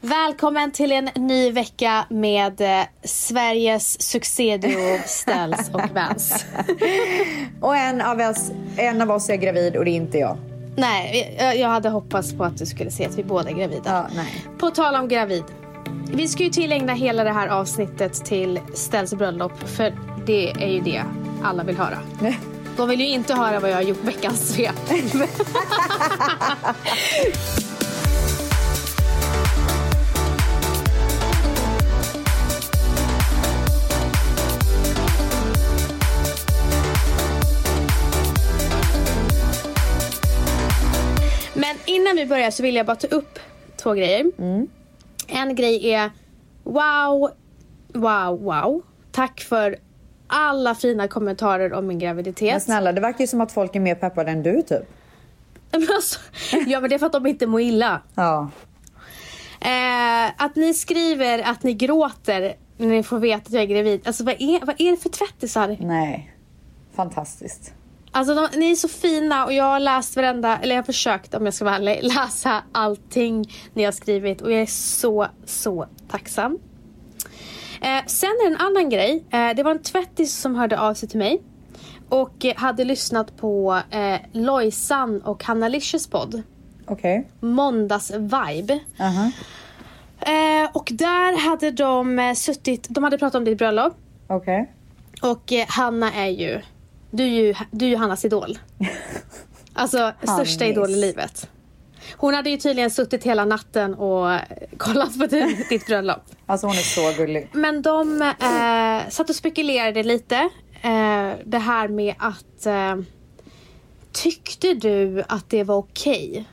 Välkommen till en ny vecka med eh, Sveriges succéduo Ställs och Vans. och en av, oss, en av oss är gravid och det är inte jag. Nej, jag, jag hade hoppats på att du skulle se att vi båda är gravida. Ja, nej. På tal om gravid. Vi ska ju tillägna hela det här avsnittet till Ställs bröllop för det är ju det alla vill höra. De vill ju inte höra vad jag har gjort veckans svep. innan vi börjar så vill jag bara ta upp två grejer. Mm. En grej är wow, wow, wow. Tack för alla fina kommentarer om min graviditet. Men snälla, det verkar ju som att folk är mer peppade än du typ. Men alltså, ja men det är för att de inte mår illa. Ja. Eh, att ni skriver att ni gråter när ni får veta att jag är gravid. Alltså vad är, vad är det för tvättisar? Nej. Fantastiskt. Alltså de, ni är så fina och jag har läst varenda, eller jag har försökt om jag ska vara ärlig, läsa allting ni har skrivit och jag är så, så tacksam. Eh, sen är det en annan grej. Eh, det var en tvättis som hörde av sig till mig och eh, hade lyssnat på eh, Lojsan och Hanna Licious podd. Okej. Okay. Måndags vibe. Uh-huh. Eh, och där hade de eh, suttit, de hade pratat om ditt bröllop. Okej. Okay. Och eh, Hanna är ju, du är ju, du är ju Hannas idol. Alltså största idol i livet. Hon hade ju tydligen suttit hela natten och kollat på ditt bröllop. Alltså hon är så gullig. Men de eh, satt och spekulerade lite. Eh, det här med att eh, Tyckte du att det var okej? Okay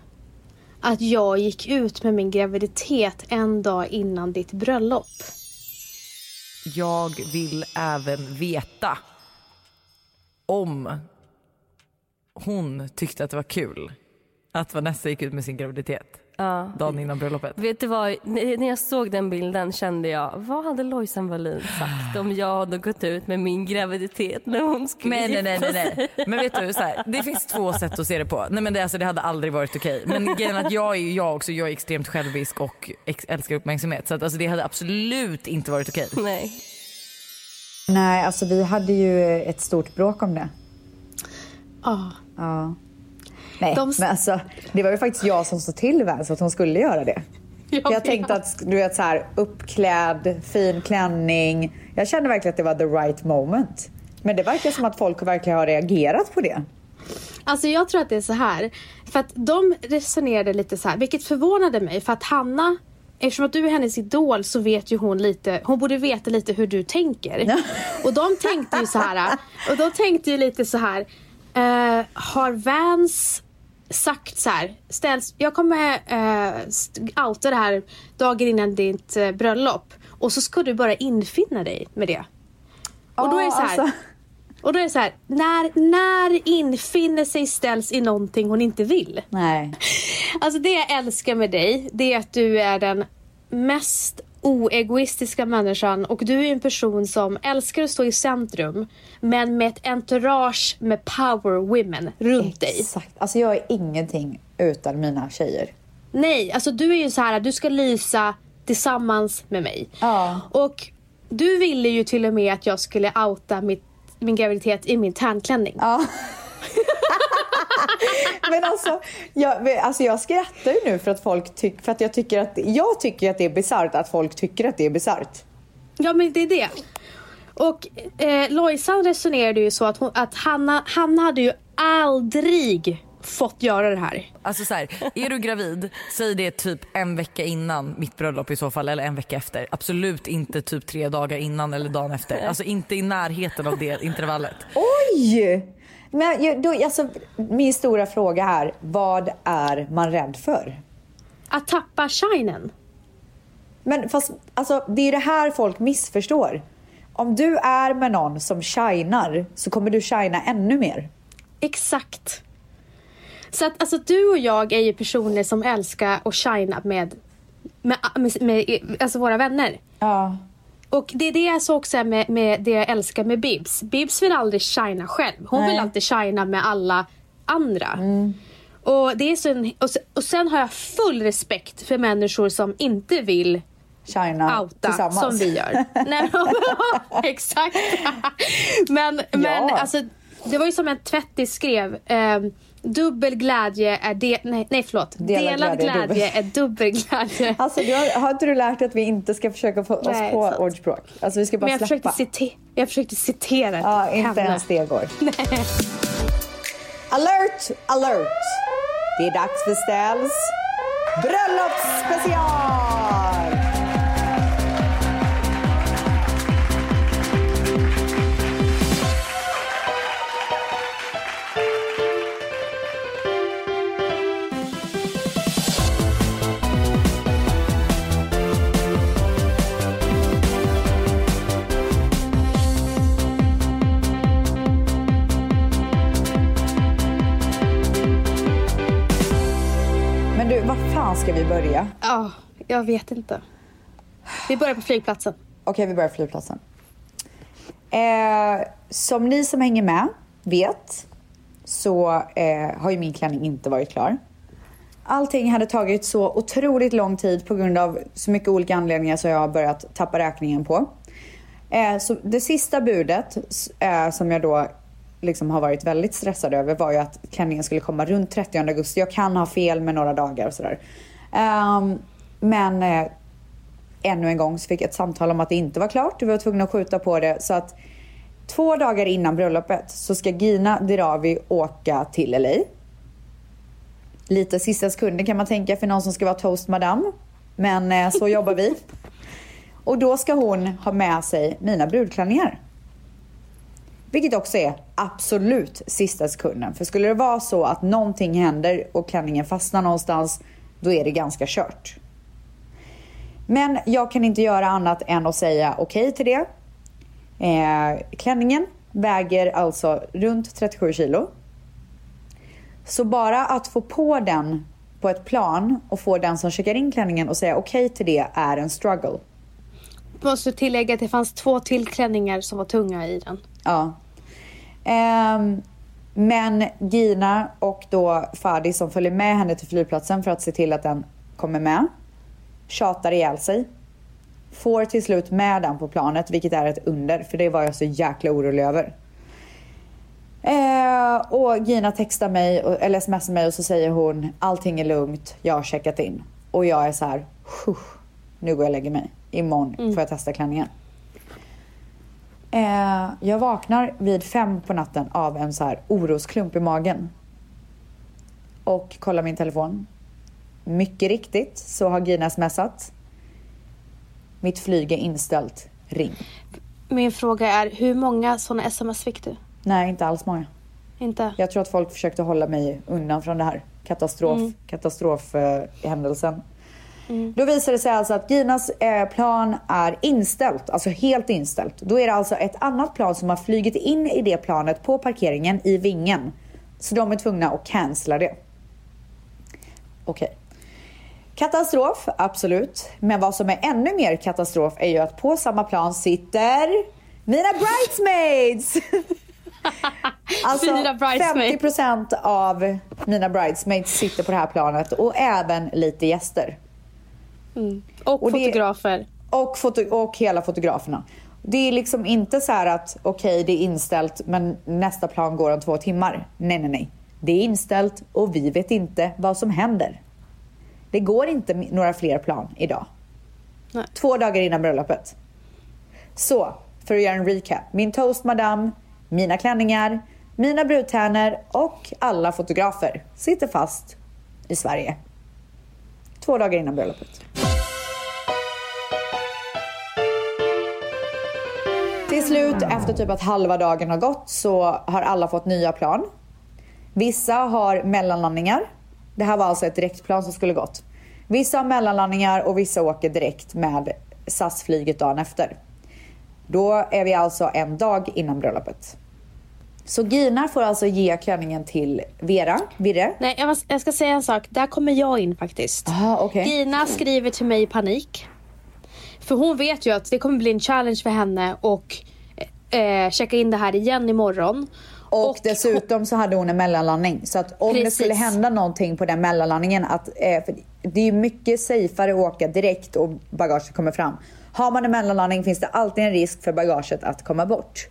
att jag gick ut med min graviditet en dag innan ditt bröllop? Jag vill även veta om hon tyckte att det var kul att Vanessa gick ut med sin graviditet ja. dagen innan bröllopet. Vet du vad, när jag såg den bilden kände jag, vad hade Lojsan Wallin sagt om jag hade gått ut med min graviditet när hon skulle men, nej, nej, nej, nej. Men vet du, så här, det finns två sätt att se det på. Nej, men det, alltså, det hade aldrig varit okej. Men grejen att jag är ju jag också, jag är extremt självisk och älskar uppmärksamhet. Så att, alltså, det hade absolut inte varit okej. Nej. Nej, alltså vi hade ju ett stort bråk om det. Ja. Ja. Nej, de... men alltså, det var ju faktiskt jag som stod till Vans att hon skulle göra det. Jag, jag tänkte att du vet så här, uppklädd, fin klänning. Jag kände verkligen att det var the right moment. Men det verkar som att folk verkligen har reagerat på det. Alltså jag tror att det är så här. För att de resonerade lite så här, vilket förvånade mig. För att Hanna, eftersom att du är hennes idol så vet ju hon lite, hon borde veta lite hur du tänker. och de tänkte ju så här, och de tänkte ju lite så här. Uh, har Vans sagt så här, ställs, jag kommer uh, outa det här dagen innan ditt uh, bröllop och så ska du bara infinna dig med det. Och då är det så här, alltså. Och då är det så här, när, när infinner sig ställs i någonting hon inte vill? Nej. Alltså det jag älskar med dig, det är att du är den mest oegoistiska människan och du är en person som älskar att stå i centrum men med ett entourage med power women runt Exakt. dig. Exakt. Alltså jag är ingenting utan mina tjejer. Nej, alltså du är ju så här, du ska lysa tillsammans med mig. Ja. Och du ville ju till och med att jag skulle outa mitt, min graviditet i min tärnklänning. Ja. Men alltså jag, alltså jag skrattar ju nu för att folk tycker, för att jag tycker att, jag tycker att det är bisarrt att folk tycker att det är bisarrt. Ja men det är det. Och eh, Lojsan resonerade ju så att, hon, att Hanna, Hanna hade ju aldrig fått göra det här. Alltså så här, är du gravid, säg det typ en vecka innan mitt bröllop i så fall eller en vecka efter. Absolut inte typ tre dagar innan eller dagen efter. Alltså inte i närheten av det intervallet. Oj! Men då, alltså, min stora fråga är, vad är man rädd för? Att tappa shinen. Men fast, alltså, det är det här folk missförstår. Om du är med någon som shinar så kommer du shina ännu mer. Exakt. Så att alltså, du och jag är ju personer som älskar att shina med, med, med, med alltså våra vänner. Ja. Och det är det jag så också med, med det jag älskar med Bibs. Bibs vill aldrig shina själv. Hon Nej. vill alltid shina med alla andra. Mm. Och, det är så en, och, sen, och sen har jag full respekt för människor som inte vill China outa tillsammans. som vi gör. Nej, exakt. men men Ja. alltså, det var ju som en tvättis skrev. ehm, dubbel glädje är de, nej, nej förlåt. Delad Delad, glädje är glädje är dubbel glädje. Alltså, du har, har inte du lärt dig att vi inte ska försöka få oss Nej, på ordspråk? Alltså vi ska bara Men jag släppa. försökte, jag försökte citera Ja, inte henne. ens det går. Alert, alert! Det är dags för Ställs bröllopsspecial! Du, var fan ska vi börja? Ja, jag vet inte. Vi börjar på flygplatsen. Okej, vi börjar på flygplatsen. Eh, som ni som hänger med vet så eh, har ju min klänning inte varit klar. Allting hade tagit så otroligt lång tid på grund av så mycket olika anledningar så jag har börjat tappa räkningen på. Eh, så det sista budet eh, som jag då liksom har varit väldigt stressad över var ju att klänningen skulle komma runt 30 augusti. Jag kan ha fel med några dagar och sådär. Um, men eh, ännu en gång så fick jag ett samtal om att det inte var klart. Vi var tvungna att skjuta på det. Så att två dagar innan bröllopet så ska Gina Dirawi åka till LA. Lite sista sekunden kan man tänka för någon som ska vara toast madame. Men eh, så jobbar vi. Och då ska hon ha med sig mina brudklänningar. Vilket också är absolut sista sekunden. För skulle det vara så att någonting händer och klänningen fastnar någonstans, då är det ganska kört. Men jag kan inte göra annat än att säga okej till det. Eh, klänningen väger alltså runt 37 kilo. Så bara att få på den på ett plan och få den som checkar in klänningen och säga okej till det är en struggle. Måste tillägga att det fanns två till klänningar som var tunga i den. Ja. Ehm, men Gina och då Fadi som följer med henne till flygplatsen för att se till att den kommer med. Tjatar ihjäl sig. Får till slut med den på planet, vilket är ett under. För det var jag så jäkla orolig över. Eh, och Gina textar mig, eller smsar mig och så säger hon allting är lugnt, jag har checkat in. Och jag är så här, "Huh, nu går jag och lägger mig. Imorgon får jag testa klänningen. Eh, jag vaknar vid fem på natten av en så här orosklump i magen. Och kollar min telefon. Mycket riktigt så har Gina smsat. Mitt flyg är inställt. Ring. Min fråga är, hur många sådana sms fick du? Nej, inte alls många. Inte? Jag tror att folk försökte hålla mig undan från det här katastrof, Mm. katastrofhändelsen. Då visar det sig alltså att Ginas eh, plan är inställt, alltså helt inställt. Då är det alltså ett annat plan som har flugit in i det planet på parkeringen i vingen. Så de är tvungna att cancella det. Okej. Katastrof, absolut. Men vad som är ännu mer katastrof är ju att på samma plan sitter mina bridesmaids! Alltså Fyra bridesmaids. 50% av mina bridesmaids sitter på det här planet och även lite gäster. Och, Och det- fotografer. Och, foto- och hela fotograferna. Det är liksom inte så här att okej det är inställt men nästa plan går om två timmar. Nej, nej, nej. Det är inställt och vi vet inte vad som händer. Det går inte några fler plan idag. Nej. Två dagar innan bröllopet. Så, för att göra en recap. Min toast madame, mina klänningar, mina brudtärnor och alla fotografer sitter fast i Sverige. Två dagar innan bröllopet. Till slut, efter typ att halva dagen har gått, så har alla fått nya plan. Vissa har mellanlandningar. Det här var alltså ett direktplan som skulle gått. Vissa har mellanlandningar och vissa åker direkt med SAS-flyget dagen efter. Då är vi alltså en dag innan bröllopet. Så Gina får alltså ge klänningen till Vera, Virre. Nej, jag, jag ska säga en sak. Där kommer jag in faktiskt. Aha, okej. Gina skriver till mig i panik. För hon vet ju att det kommer bli en challenge för henne och eh, checka in det här igen imorgon. Och, och dessutom så hade hon en mellanlandning. Så att om Precis. det skulle hända någonting på den mellanlandningen. Att, eh, det är mycket safeare att åka direkt och bagaget kommer fram. Har man en mellanlandning finns det alltid en risk för bagaget att komma bort.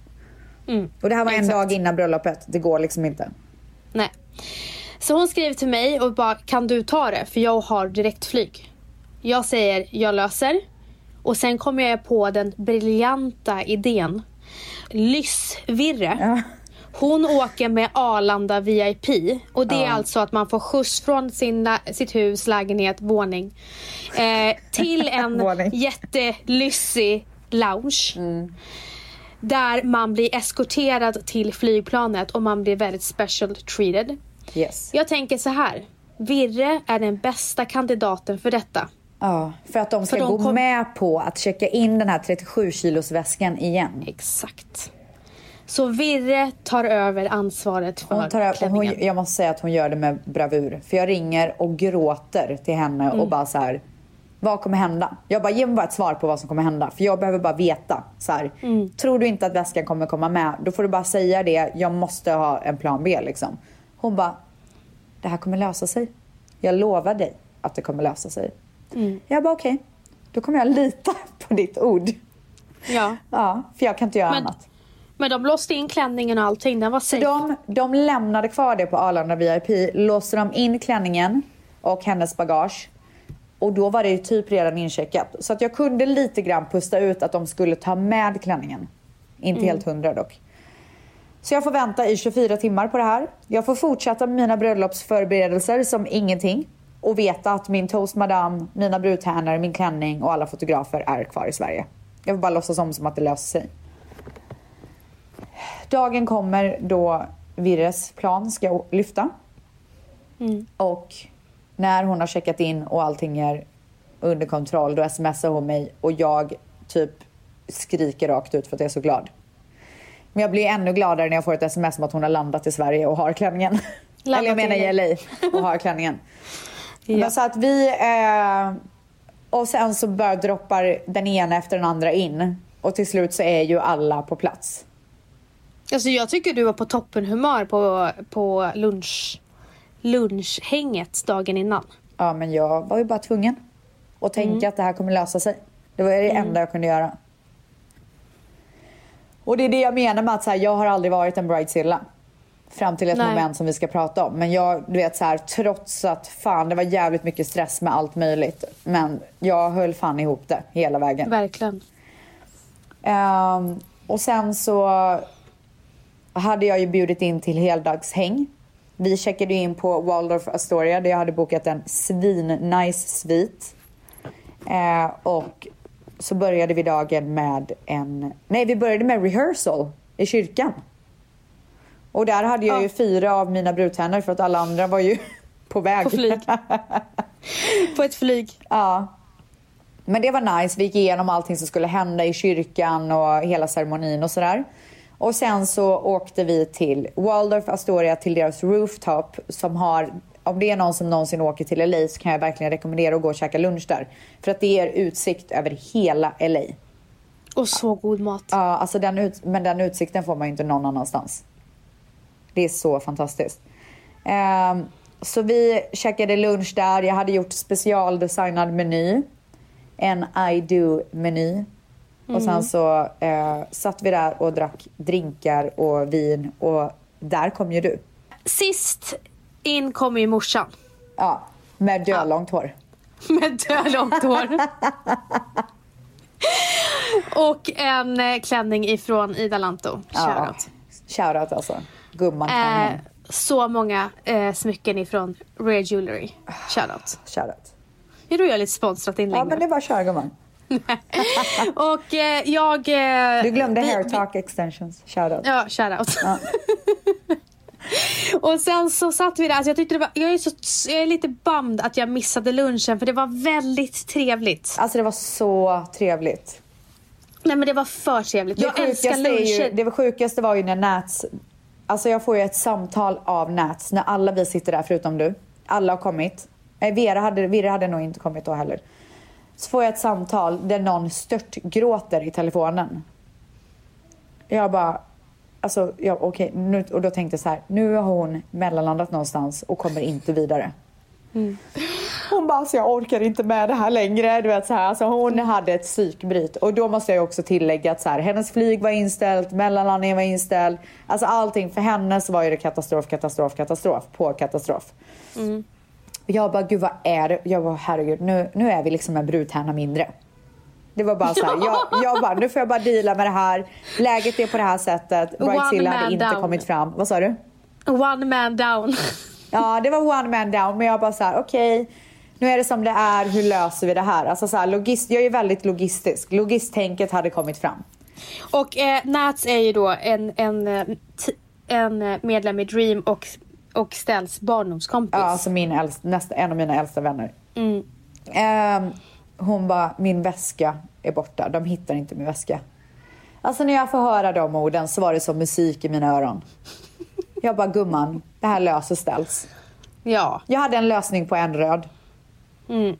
Mm. Och det här var en Exakt. dag innan bröllopet. Det går liksom inte. Nej. Så hon skrev till mig och bara, kan du ta det? För jag har direktflyg. Jag säger, jag löser. Och sen kommer jag på den briljanta idén. Lyssvirre. Ja. Hon åker med Arlanda VIP och det är alltså att man får skjuts från sin, sitt hus, lägenhet, våning eh, till en jättelyssig lounge. Mm. Där man blir eskorterad till flygplanet och man blir väldigt special treated. Yes. Jag tänker så här. Virre är den bästa kandidaten för detta. Ja, för att de ska de gå kom... med på att checka in den här 37 kilos väskan igen. Exakt. Så Virre tar över ansvaret för hon tar över, klänningen. Hon, jag måste säga att hon gör det med bravur. För jag ringer och gråter till henne mm. och bara så här. Vad kommer hända? Jag bara, ge mig bara ett svar på vad som kommer hända. För jag behöver bara veta. Så mm. Tror du inte att väskan kommer komma med, då får du bara säga det. Jag måste ha en plan B liksom. Hon bara, det här kommer lösa sig. Jag lovar dig att det kommer lösa sig. Mm. Jag bara, okej. Okay. Då kommer jag lita på ditt ord. Ja. Ja, för jag kan inte göra Men annat. Men de låste in klänningen och allting, den var safe. De, de lämnade kvar det på Arlanda VIP, låste de in klänningen och hennes bagage. Och då var det typ redan incheckat. Så att jag kunde lite grann pusta ut att de skulle ta med klänningen. Inte mm. helt hundra dock. Så jag får vänta i 24 timmar på det här. Jag får fortsätta med mina bröllopsförberedelser som ingenting. Och veta att min toast madame, mina brudtärnor, min klänning och alla fotografer är kvar i Sverige. Jag får bara låtsas om som att det löser sig. Dagen kommer då Virres plan ska lyfta. Mm. Och när hon har checkat in och allting är under kontroll, då smsar hon mig och jag typ skriker rakt ut för att jag är så glad. Men jag blir ännu gladare när jag får ett sms om att hon har landat i Sverige och har klänningen. Landat Eller jag menar i LA och har klänningen. ja. Men så att vi... Eh, och sen så bara droppar den ena efter den andra in. Och till slut så är ju alla på plats. Alltså jag tycker du var på toppenhumör på, på lunch, lunchhänget dagen innan. Ja, men jag var ju bara tvungen att tänka mm. att det här kommer lösa sig. Det var det mm. enda jag kunde göra. Och det är det jag menar med att så här, jag har aldrig varit en bridezilla. Fram till ett Nej. moment som vi ska prata om. Men jag, du vet så här, trots att fan det var jävligt mycket stress med allt möjligt. Men jag höll fan ihop det hela vägen. Verkligen. Um, och sen så hade jag ju bjudit in till heldagshäng. Vi checkade in på Waldorf Astoria där jag hade bokat en svin-nice svit. Eh, och så började vi dagen med en... Nej, vi började med rehearsal i kyrkan. Och där hade jag ja. ju fyra av mina brudtärnor för att alla andra var ju på väg. På flyg. på ett flyg. Ja. Men det var nice. Vi gick igenom allting som skulle hända i kyrkan och hela ceremonin och sådär. Och sen så åkte vi till Waldorf Astoria till deras rooftop som har om det är någon som någonsin åker till LA så kan jag verkligen rekommendera att gå och käka lunch där. För att det ger utsikt över hela LA. Och så god mat. Ja, alltså den ut, men den utsikten får man ju inte någon annanstans. Det är så fantastiskt. Um, så vi käkade lunch där. Jag hade gjort specialdesignad meny. En I do-meny Mm. Och sen mm. så eh, satt vi där och drack drinkar och vin och där kom ju du. Sist in kom ju morsan. Ja, med dölångt ja. hår. med dölångt hår. och en eh, klänning ifrån Ida Lanto. Shoutout. Ja, shoutout alltså. Gumman eh, Så många eh, smycken ifrån Rare Jewelry. Shoutout. Shoutout. Är du gör lite sponsrat inlägg Ja, men det var kör gumman. och eh, jag... Eh, du glömde vi, Hair Talk vi, Extensions. Shoutout. Ja, shoutout. Ja. och sen så satt vi där. Alltså jag, tyckte det var, jag, är så, jag är lite bummed att jag missade lunchen för det var väldigt trevligt. Alltså det var så trevligt. Nej men det var för trevligt. Det jag älskar luncher. Ju, det sjukaste var ju när Nats... Alltså jag får ju ett samtal av Nats när alla vi sitter där förutom du. Alla har kommit. Vera hade, Vera hade nog inte kommit då heller så får jag ett samtal där någon stört gråter i telefonen. Jag bara, alltså, ja, okej, nu, och då tänkte jag så här, nu har hon mellanlandat någonstans och kommer inte vidare. Mm. Hon bara, alltså jag orkar inte med det här längre. Du vet, så här. Alltså, hon hade ett psykbryt. Och då måste jag också tillägga att så här, hennes flyg var inställt, mellanlandningen var inställd. Alltså allting för henne så var det katastrof, katastrof, katastrof på katastrof. Mm. Jag bara, gud vad är det? Jag bara, herregud, nu, nu är vi liksom en brudtärna mindre. Det var bara så här, jag, jag bara, nu får jag bara deala med det här. Läget är på det här sättet. Bridezilla hade inte down. kommit fram. Vad sa du? One man down. Ja, det var one man down. Men jag bara så här, okej. Okay, nu är det som det är, hur löser vi det här? Alltså så här, logist, jag är väldigt logistisk. Logisttänket hade kommit fram. Och eh, Nats är ju då en, en, eh, en medlem i Dream och, och Stells barndomskompis. Ja, alltså min äldsta, nästa, en av mina äldsta vänner. Mm. Um, hon bara, min väska är borta. De hittar inte min väska. Alltså när jag får höra de orden så var det som musik i mina öron. Jag bara, gumman, det här löser ställs. Ja. Jag hade en lösning på en röd. Mm.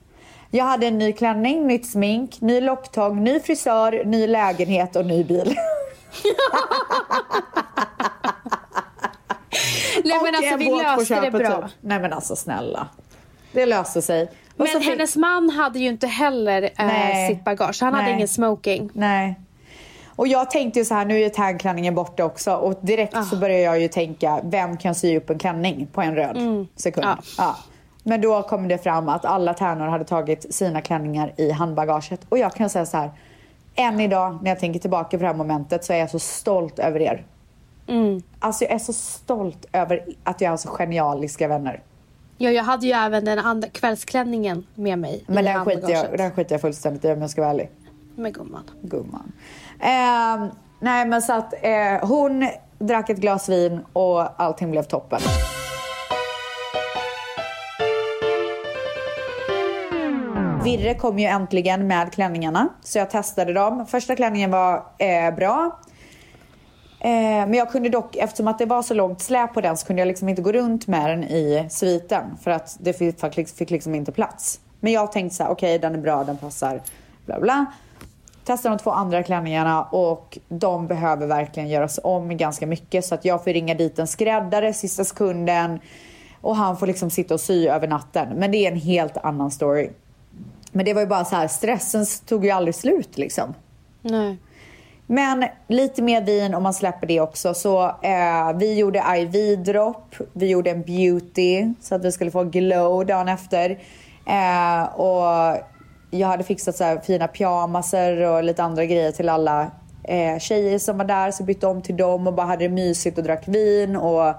Jag hade en ny klänning, nytt smink, ny locktång, ny frisör, ny lägenhet och ny bil. Nej men alltså vi löste det bra. Typ. Nej men alltså snälla. Det löste sig. Men hennes man hade ju inte heller äh, sitt bagage. Han Nej. hade ingen smoking. Nej. Och jag tänkte ju så här, nu är tagklänningen borta också och direkt ah. så började jag ju tänka, vem kan sy upp en klänning på en röd mm. sekund? Ah. Ja. Men då kom det fram att alla tärnor hade tagit sina klänningar i handbagaget. Och jag kan säga så här, än idag när jag tänker tillbaka på det här momentet så är jag så stolt över er. Mm. Alltså jag är så stolt över att jag har så genialiska vänner. Ja, jag hade ju även den andra kvällsklänningen med mig. Men den skiter, jag, den skiter jag fullständigt i om jag ska vara ärlig. Med gumman. Gumman. Eh, nej men så att eh, hon drack ett glas vin och allting blev toppen. Virre kom ju äntligen med klänningarna så jag testade dem. Första klänningen var eh, bra. Eh, men jag kunde dock, eftersom att det var så långt släp på den så kunde jag liksom inte gå runt med den i sviten för att det fick, liksom- fick liksom inte plats. Men jag tänkte så här, okej okay, den är bra, den passar, bla bla. Testade de två andra klänningarna och de behöver verkligen göras om ganska mycket så att jag får ringa dit en skräddare sista sekunden och han får liksom sitta och sy över natten. Men det är en helt annan story. Men det var ju bara så här, stressen tog ju aldrig slut liksom. Nej. Men lite mer vin om man släpper det också. Så eh, vi gjorde IV-dropp, vi gjorde en beauty så att vi skulle få glow dagen efter. Eh, och jag hade fixat så fina pyjamaser och lite andra grejer till alla eh, tjejer som var där. Så bytte om till dem och bara hade det mysigt och drack vin. Och,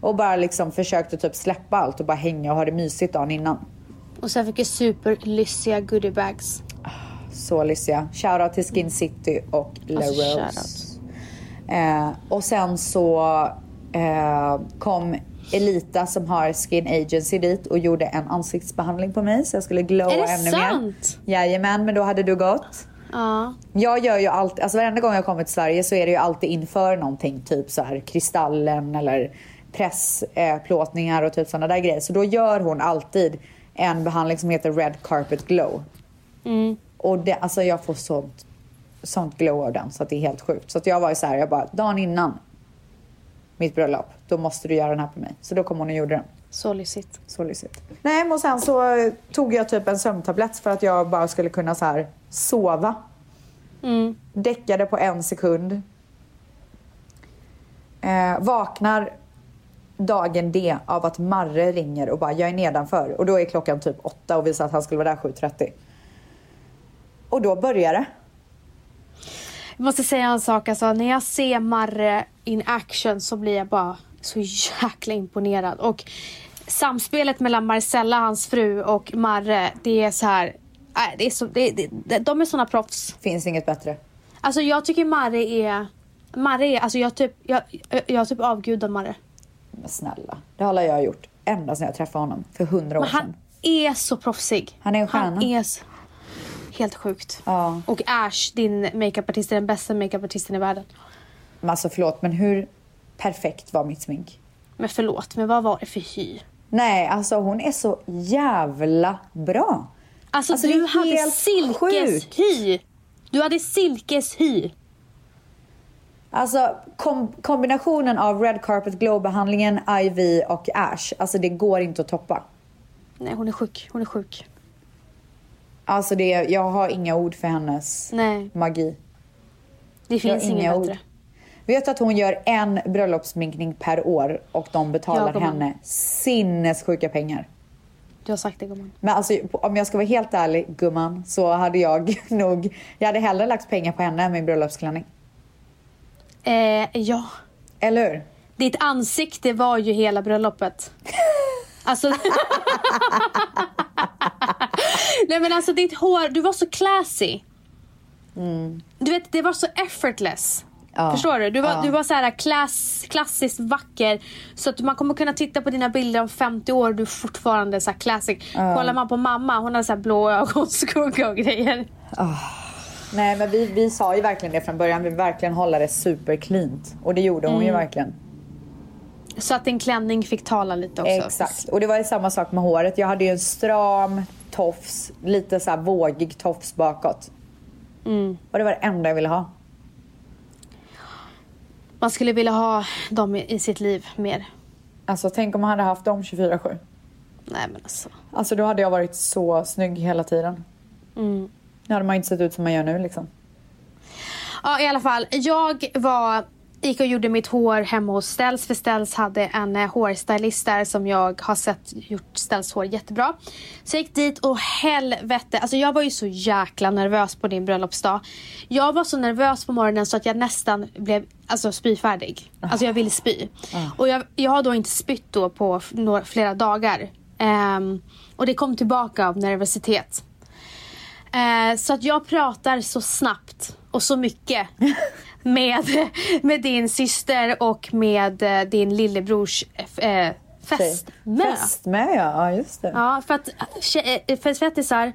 och bara liksom försökte typ släppa allt och bara hänga och ha det mysigt dagen innan. Och sen fick jag superlyssiga goodiebags. Så lyssiga. Shoutout till Skin City och La alltså, Rose. Eh, och sen så eh, kom Elita som har Skin Agency dit och gjorde en ansiktsbehandling på mig så jag skulle glowa ännu mer. Är det sant? Jajamän, men då hade du gått. Ja. Jag gör ju alltid, alltså varenda gång jag kommer till Sverige så är det ju alltid inför någonting, typ så här Kristallen eller pressplåtningar och typ sådana där grejer. Så då gör hon alltid en behandling som heter Red Carpet Glow. Mm. Och det, alltså jag får sånt, sånt glow av den så att det är helt sjukt. Så att jag var ju så här, jag bara, dagen innan mitt bröllop, då måste du göra den här på mig. Så då kom hon och gjorde den. Så lyssigt. Så lyssigt. Nej, och sen så tog jag typ en sömntablett för att jag bara skulle kunna så här sova. Mm. Däckade på en sekund. Eh, vaknar dagen D av att Marre ringer och bara jag är nedanför. Och då är klockan typ åtta och visar att han skulle vara där 7.30. Och då börjar det. Jag måste säga en sak, alltså, när jag ser Marre in action så blir jag bara så jäkla imponerad. Och samspelet mellan Marcella, hans fru, och Marre, det är så här... Äh, det är så, det, det, de är såna proffs. Finns inget bättre. Alltså jag tycker Marre är... Marre är, alltså jag typ, jag, jag typ avgudar Marre. Men snälla, det har jag gjort ända sedan jag träffade honom för hundra år Men han sedan. är så proffsig. Han är en stjärna. Han är så... Helt sjukt. Ja. Och Ash, din makeupartist, är den bästa makeupartisten i världen. Men alltså förlåt, men hur perfekt var mitt smink? Men förlåt, men vad var det för hy? Nej, alltså hon är så jävla bra. Alltså, alltså du hade silkeshy. Du hade silkeshy. Alltså kom kombinationen av Red Carpet Glow-behandlingen, IV och Ash. Alltså det går inte att toppa. Nej, hon är sjuk. Hon är sjuk. Alltså det, jag har inga ord för hennes Nej. magi. Det finns inget bättre. Ord. Vet att hon gör en bröllopssminkning per år och de betalar ja, henne sinnessjuka pengar? Du har sagt det gumman. Men alltså, om jag ska vara helt ärlig gumman så hade jag nog, jag hade hellre lagt pengar på henne än min bröllopsklänning. Eh, ja. Eller hur? Ditt ansikte var ju hela bröllopet. Alltså... Nej men alltså ditt hår, du var så classy. Mm. Du vet, det var så effortless. Ja. Förstår du? Du var, ja. du var så här klass, klassiskt vacker. Så att man kommer kunna titta på dina bilder om 50 år och du är fortfarande så här classic. Ja. Kollar man på mamma, hon har så här blå ögonskugga och grejer. Oh. Nej men vi, vi sa ju verkligen det från början. Vi vill verkligen hålla det supercleant. Och det gjorde hon mm. ju verkligen. Så att din klänning fick tala lite också? Exakt. Och det var ju samma sak med håret. Jag hade ju en stram tofs, lite så här vågig tofs bakåt. Mm. Och det var det enda jag ville ha. Man skulle vilja ha dem i sitt liv mer. Alltså tänk om man hade haft dem 24-7. Nej men alltså. Alltså då hade jag varit så snygg hela tiden. Mm. Nu hade man inte sett ut som man gör nu liksom. Ja i alla fall. Jag var gick och gjorde mitt hår hemma hos Ställs för Ställs hade en eh, hårstylist där som jag har sett gjort Ställs hår jättebra. Så jag gick dit och helvete, alltså jag var ju så jäkla nervös på din bröllopsdag. Jag var så nervös på morgonen så att jag nästan blev alltså, spyfärdig. Alltså jag ville spy. Mm. Och jag, jag har då inte spytt då på några, flera dagar. Um, och det kom tillbaka av nervositet. Uh, så att jag pratar så snabbt och så mycket med, med din syster och med eh, din lillebrors äh, fästmö. Fästmö ja, ja just det. Ja, för att eh, för svettisar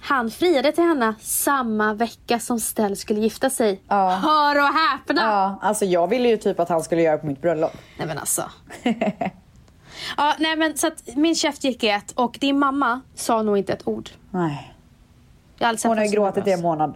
han friade till henne samma vecka som Stell skulle gifta sig. Ja. Hör och häpna! Ja, alltså jag ville ju typ att han skulle göra på mitt bröllop. Nej men alltså. ja, nej men så att min käft gick i ett och din mamma sa nog inte ett ord. Nej. Hon har ju gråtit i en månad.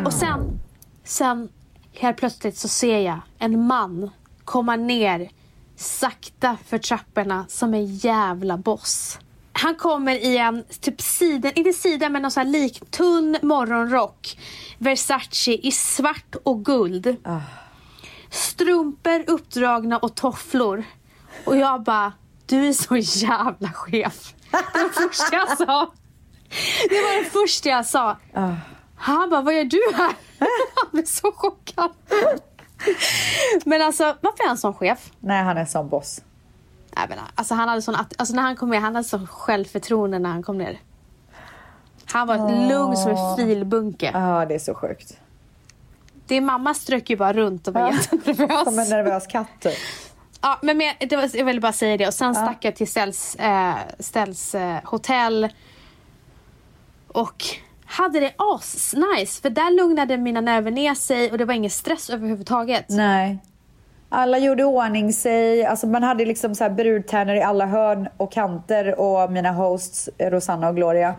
Eh, och sen, sen helt plötsligt så ser jag en man komma ner sakta för trapporna som en jävla boss. Han kommer i en typ siden, inte siden men någon sån här lik tunn morgonrock. Versace i svart och guld. Uh. Strumpor uppdragna och tofflor. Och jag bara, du är så jävla chef. Det första jag sa. Det var det första jag sa. Uh. Han bara, vad gör du här? Han blev så chockad. Men alltså, varför är han sån chef? Nej, han är sån boss. Nej, men, alltså, han hade sån, alltså, när han kom ner, han hade sån självförtroende när han kom ner. Han var oh. lugn som en filbunke. Ja, det är så sjukt. Din mamma strök ju bara runt och var ja. jättenervös. Som en nervös katt typ. Ja, men med, det var, jag ville bara säga det. Och sen ja. stack jag till Ställs, eh, Ställs eh, hotell. Och hade det as-nice. För där lugnade mina nerver ner sig och det var ingen stress överhuvudtaget. Nej. Alla gjorde ordning sig. Alltså man hade liksom så här brudtärnor i alla hörn och kanter och mina hosts Rosanna och Gloria.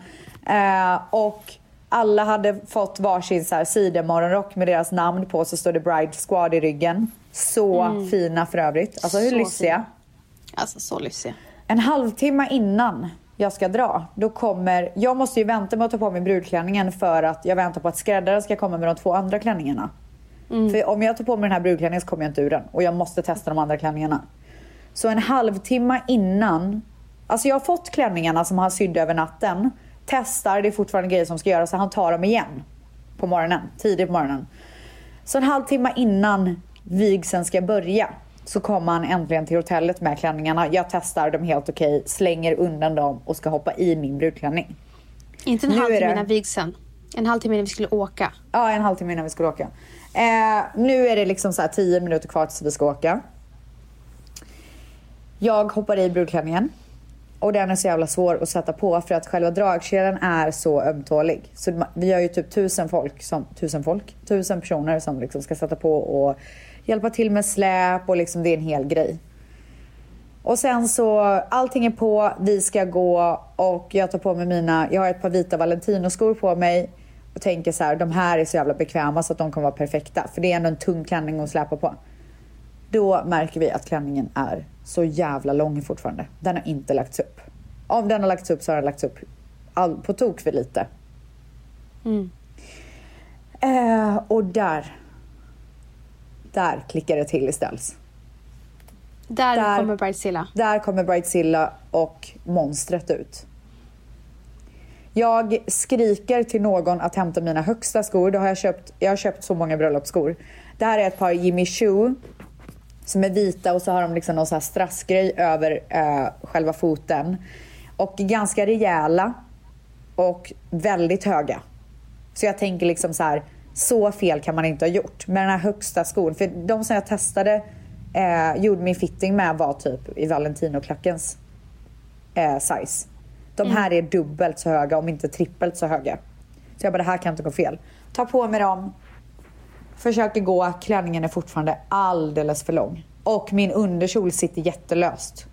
Eh, och alla hade fått varsin så här sidemorgonrock med deras namn på så står det Bride Squad i ryggen. Så mm. fina för övrigt. Alltså hur lyssiga? Alltså så lyssiga. En halvtimme innan jag ska dra, då kommer... Jag måste ju vänta med att ta på mig brudklänningen för att jag väntar på att skräddaren ska komma med de två andra klänningarna. Mm. För om jag tar på mig den här brudklänningen så kommer jag inte ur den. Och jag måste testa de andra klänningarna. Så en halvtimme innan... Alltså jag har fått klänningarna som han sydde över natten. Testar, det är fortfarande grejer som ska göras, så han tar dem igen. På morgonen, tidigt på morgonen. Så en halvtimme innan vigseln ska börja så kommer han äntligen till hotellet med klänningarna. Jag testar dem helt okej, slänger undan dem och ska hoppa i min brudklänning. Inte en halvtimme innan vigseln. En halvtimme innan vi skulle åka. Ja, en halvtimme innan vi skulle åka. Eh, nu är det liksom så här tio minuter kvar tills vi ska åka. Jag hoppar i brudklänningen. Och den är så jävla svår att sätta på för att själva dragkedjan är så ömtålig. Så vi har ju typ tusen folk, som, tusen folk, tusen personer som liksom ska sätta på och hjälpa till med släp och liksom det är en hel grej. Och sen så, allting är på, vi ska gå och jag tar på mig mina, jag har ett par vita Valentino-skor på mig och tänker så här, de här är så jävla bekväma så att de kommer vara perfekta. För det är ändå en tung klänning att släpa på. Då märker vi att klänningen är så jävla lång fortfarande. Den har inte lagts upp. Om den har lagts upp så har den lagts upp all, på tok för lite. Mm. Eh, och där, där klickar det till istället. Där, där kommer Bridezilla. Där kommer Bridezilla och monstret ut. Jag skriker till någon att hämta mina högsta skor. Då har jag, köpt, jag har köpt så många bröllopsskor. Det här är ett par Jimmy Choo som är vita och så har de liksom någon så här strassgrej över eh, själva foten. Och ganska rejäla och väldigt höga. Så jag tänker liksom så här, så fel kan man inte ha gjort. Med den här högsta skon, för de som jag testade eh, gjorde min fitting med var typ i Valentino-klackens eh, size. De här mm. är dubbelt så höga, om inte trippelt så höga. Så jag bara, det här kan inte gå fel. Ta på mig dem, försöker gå, klänningen är fortfarande alldeles för lång. Och min underkjol sitter jättelöst.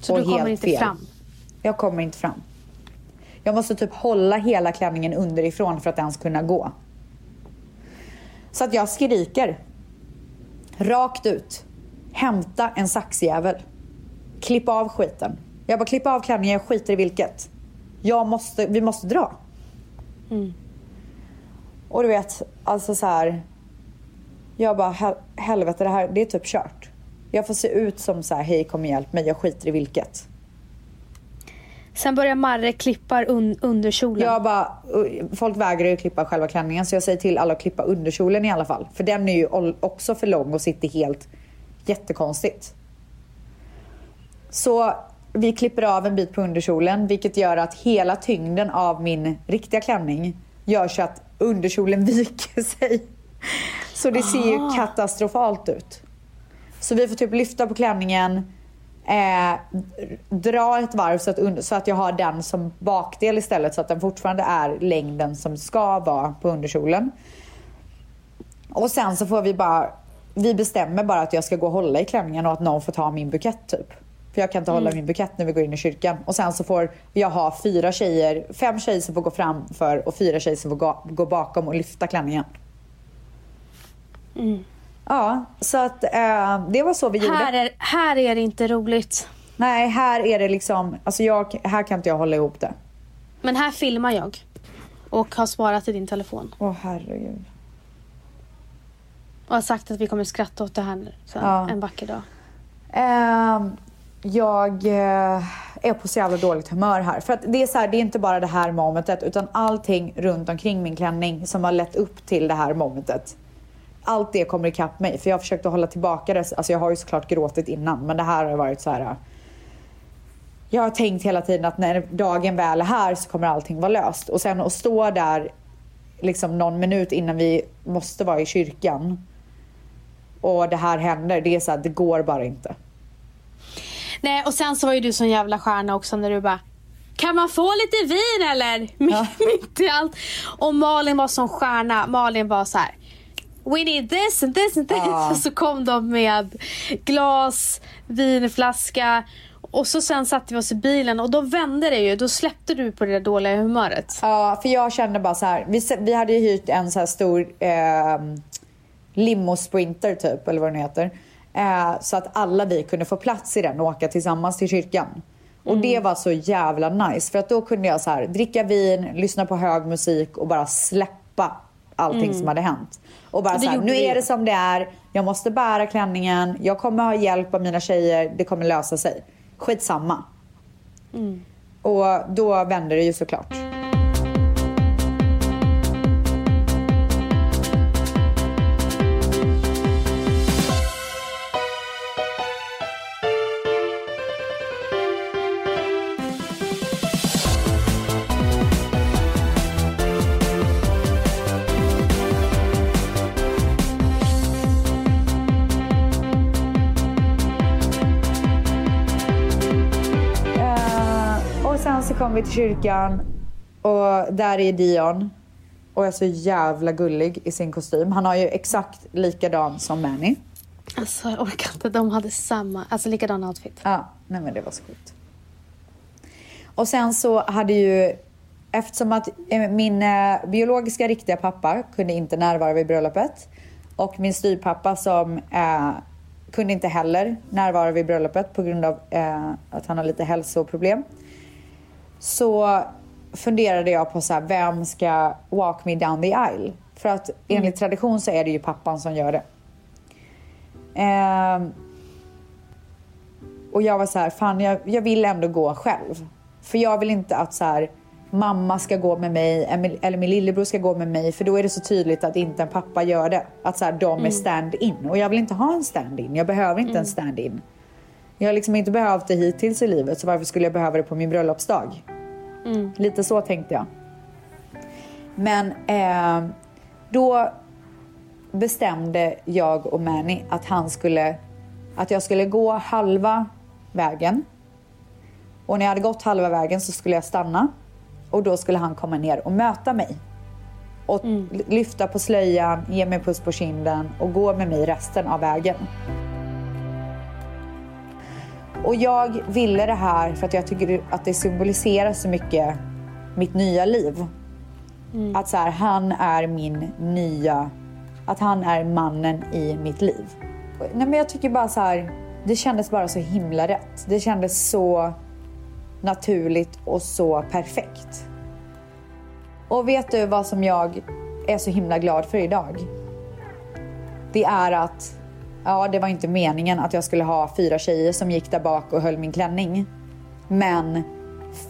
Så du kommer inte fel. fram? Jag kommer inte fram. Jag måste typ hålla hela klänningen underifrån för att ens kunna gå. Så att jag skriker. Rakt ut. Hämta en saxjävel. Klipp av skiten. Jag bara, klipp av klänningen, jag skiter i vilket. Jag måste, vi måste dra. Mm. Och du vet, alltså så här. Jag bara, hel helvete det här, det är typ kört. Jag får se ut som så här, hej kom och hjälp mig, jag skiter i vilket. Sen börjar Marre klippa un underkjolen. Jag bara, folk vägrar ju klippa själva klänningen så jag säger till alla att klippa underkjolen i alla fall. För den är ju också för lång och sitter helt jättekonstigt. Så vi klipper av en bit på underkjolen vilket gör att hela tyngden av min riktiga klänning gör så att underkjolen viker sig. Så det ser ju ah. katastrofalt ut. Så vi får typ lyfta på klänningen, eh, dra ett varv så att, så att jag har den som bakdel istället så att den fortfarande är längden som ska vara på underkjolen. Och sen så får vi bara, vi bestämmer bara att jag ska gå och hålla i klänningen och att någon får ta min bukett typ. För jag kan inte mm. hålla min bukett när vi går in i kyrkan. Och sen så får jag ha fyra tjejer, fem tjejer som får gå framför och fyra tjejer som får gå, gå bakom och lyfta klänningen. Mm. Ja, så att eh, det var så vi här gjorde. Är, här är det inte roligt. Nej, här är det liksom, alltså jag, här kan inte jag hålla ihop det. Men här filmar jag. Och har sparat i din telefon. Åh herregud. Och har sagt att vi kommer skratta åt det här så, ja. en vacker dag. Eh, jag eh, är på så jävla dåligt humör här. För att det är så här, det är inte bara det här momentet utan allting runt omkring min klänning som har lett upp till det här momentet. Allt det kommer ikapp mig för jag har försökt att hålla tillbaka det. Alltså jag har ju såklart gråtit innan men det här har varit så här. Jag har tänkt hela tiden att när dagen väl är här så kommer allting vara löst. Och sen att stå där liksom någon minut innan vi måste vara i kyrkan och det här händer, det är så här, det går bara inte. Nej, och sen så var ju du sån jävla stjärna också när du bara kan man få lite vin eller? Ja. Mitt i allt. Och Malin var som stjärna. Malin var så här. We need this and this and this. Ja. Och så kom de med glas, vinflaska. Och så sen satte vi oss i bilen och då vände det ju. Då släppte du på det dåliga humöret. Ja, för jag kände bara så här. Vi, vi hade ju hyrt en så här stor eh, limo sprinter typ, eller vad den heter. Eh, så att alla vi kunde få plats i den och åka tillsammans till kyrkan. Och mm. det var så jävla nice för att då kunde jag så här, dricka vin, lyssna på hög musik och bara släppa allting mm. som hade hänt. Och bara så här, nu är det som det är, jag måste bära klänningen, jag kommer ha hjälp av mina tjejer, det kommer lösa sig. Skitsamma. Mm. Och då vände det ju såklart. Vi till kyrkan och där är Dion och är så jävla gullig i sin kostym. Han har ju exakt likadan som Manny. Alltså jag orkar inte. De hade samma, alltså likadan outfit. Ja, nej men det var så sjukt. Och sen så hade ju, eftersom att eh, min eh, biologiska riktiga pappa kunde inte närvara vid bröllopet och min styrpappa som eh, kunde inte heller närvara vid bröllopet på grund av eh, att han har lite hälsoproblem. Så funderade jag på så här, vem ska walk me down the aisle? För att enligt mm. tradition så är det ju pappan som gör det. Eh, och jag var så här, fan jag, jag vill ändå gå själv. För jag vill inte att så här, mamma ska gå med mig eller min lillebror ska gå med mig för då är det så tydligt att inte en pappa gör det. Att så här, de är mm. stand-in och jag vill inte ha en stand-in. Jag behöver inte mm. en stand-in. Jag har liksom inte behövt det hittills i livet så varför skulle jag behöva det på min bröllopsdag? Mm. Lite så tänkte jag. Men eh, då bestämde jag och Manny att han skulle, att jag skulle gå halva vägen. Och när jag hade gått halva vägen så skulle jag stanna och då skulle han komma ner och möta mig. Och mm. lyfta på slöjan, ge mig en puss på kinden och gå med mig resten av vägen. Och jag ville det här för att jag tycker att det symboliserar så mycket mitt nya liv. Mm. Att så här, han är min nya, att han är mannen i mitt liv. Nej men jag tycker bara så här, det kändes bara så himla rätt. Det kändes så naturligt och så perfekt. Och vet du vad som jag är så himla glad för idag? Det är att, ja det var inte meningen att jag skulle ha fyra tjejer som gick där bak och höll min klänning. Men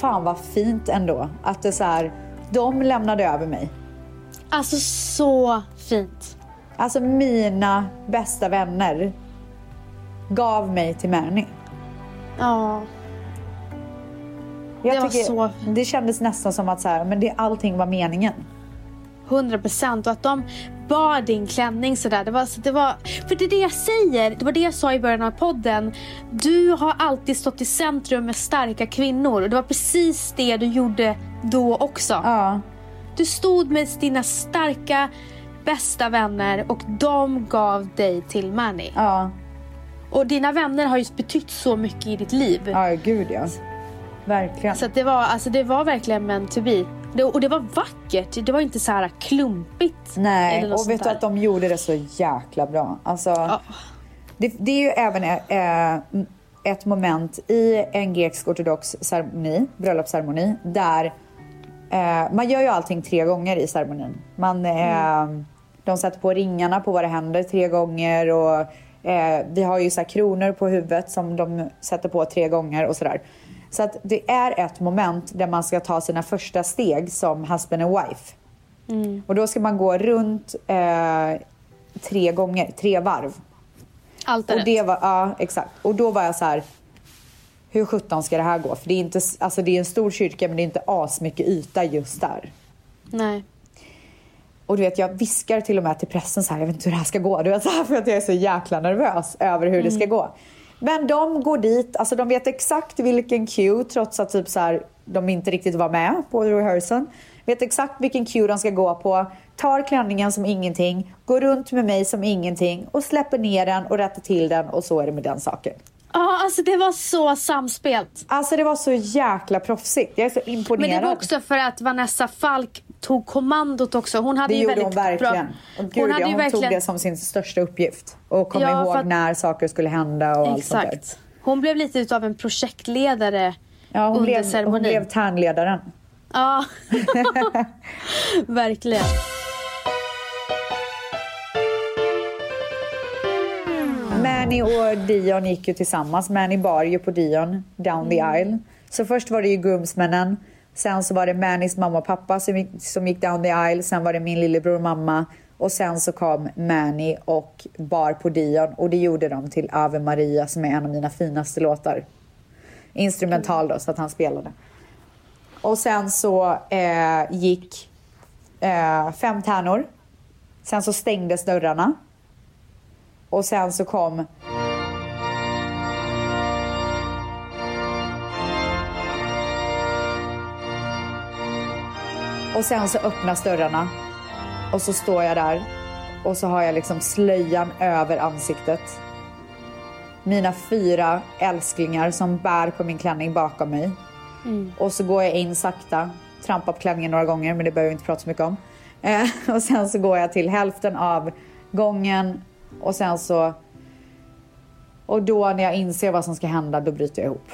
fan vad fint ändå att det så här, de lämnade över mig. Alltså så fint. Alltså mina bästa vänner gav mig till Märny. Ja. Jag det var så Det kändes nästan som att så här, men det, allting var meningen. 100 procent och att de bar din klänning sådär. Det var, det var, för det är det jag säger, det var det jag sa i början av podden. Du har alltid stått i centrum med starka kvinnor och det var precis det du gjorde då också. Ja. Du stod med dina starka bästa vänner och de gav dig till Manny. Ja. Och dina vänner har ju betytt så mycket i ditt liv. Ja, gud ja. Verkligen. Så det, var, alltså, det var verkligen meant to be. Det, och det var vackert. Det var inte så här klumpigt. Nej, och vet du att de gjorde det så jäkla bra. Alltså, oh. det, det, är ju även äh, ett moment i en grekisk ortodox ceremoni, bröllopsceremoni, där äh, man gör ju allting tre gånger i ceremonin. Man, äh, mm. De sätter på ringarna på våra händer tre gånger och vi har ju så kronor på huvudet som de sätter på tre gånger och sådär. Så att det är ett moment där man ska ta sina första steg som husband and wife. Mm. Och då ska man gå runt eh, tre gånger, tre varv. Allt är och det var, Ja, exakt. Och då var jag så här, hur sjutton ska det här gå? För det är, inte, alltså det är en stor kyrka men det är inte asmycket yta just där. Nej. Och du vet, jag viskar till och med till pressen så här, jag vet inte hur det här ska gå. Du vet, så här, för att jag är så jäkla nervös över hur mm. det ska mm. gå. Men de går dit, alltså de vet exakt vilken cue trots att typ så här, de inte riktigt var med på rehearsen. Vet exakt vilken cue de ska gå på, tar klänningen som ingenting, går runt med mig som ingenting och släpper ner den och rättar till den och så är det med den saken. Ja, alltså det var så samspelt. Alltså det var så jäkla proffsigt. Jag är så imponerad. Men det var också för att Vanessa Falk tog kommandot också. Hon hade det ju gjorde väldigt hon verkligen. Bra... Och gud, hon, hade ja, hon verkligen... tog det som sin största uppgift. Och kom ja, ihåg att... när saker skulle hända och Exakt. allt sånt där. Hon blev lite utav en projektledare ja, hon under blev, ceremonin. Hon blev tärnledaren. Ja, verkligen. Manny och Dion gick ju tillsammans. Manny bar ju på Dion down mm. the aisle. Så först var det ju groomsmännen. Sen så var det Mannys mamma och pappa som gick, som gick down the aisle. Sen var det min lillebror och mamma. Och sen så kom Manny och bar på Dion och det gjorde de till Ave Maria som är en av mina finaste låtar. Instrumental då, så att han spelade. Och sen så eh, gick eh, fem tärnor. Sen så stängdes dörrarna. Och sen så kom Och sen så öppnas dörrarna och så står jag där och så har jag liksom slöjan över ansiktet mina fyra älsklingar som bär på min klänning bakom mig. Mm. Och så går jag in sakta, trampar på klänningen några gånger men det behöver vi inte prata så mycket om. Eh, och sen så går jag till hälften av gången och sen så... Och då när jag inser vad som ska hända då bryter jag ihop.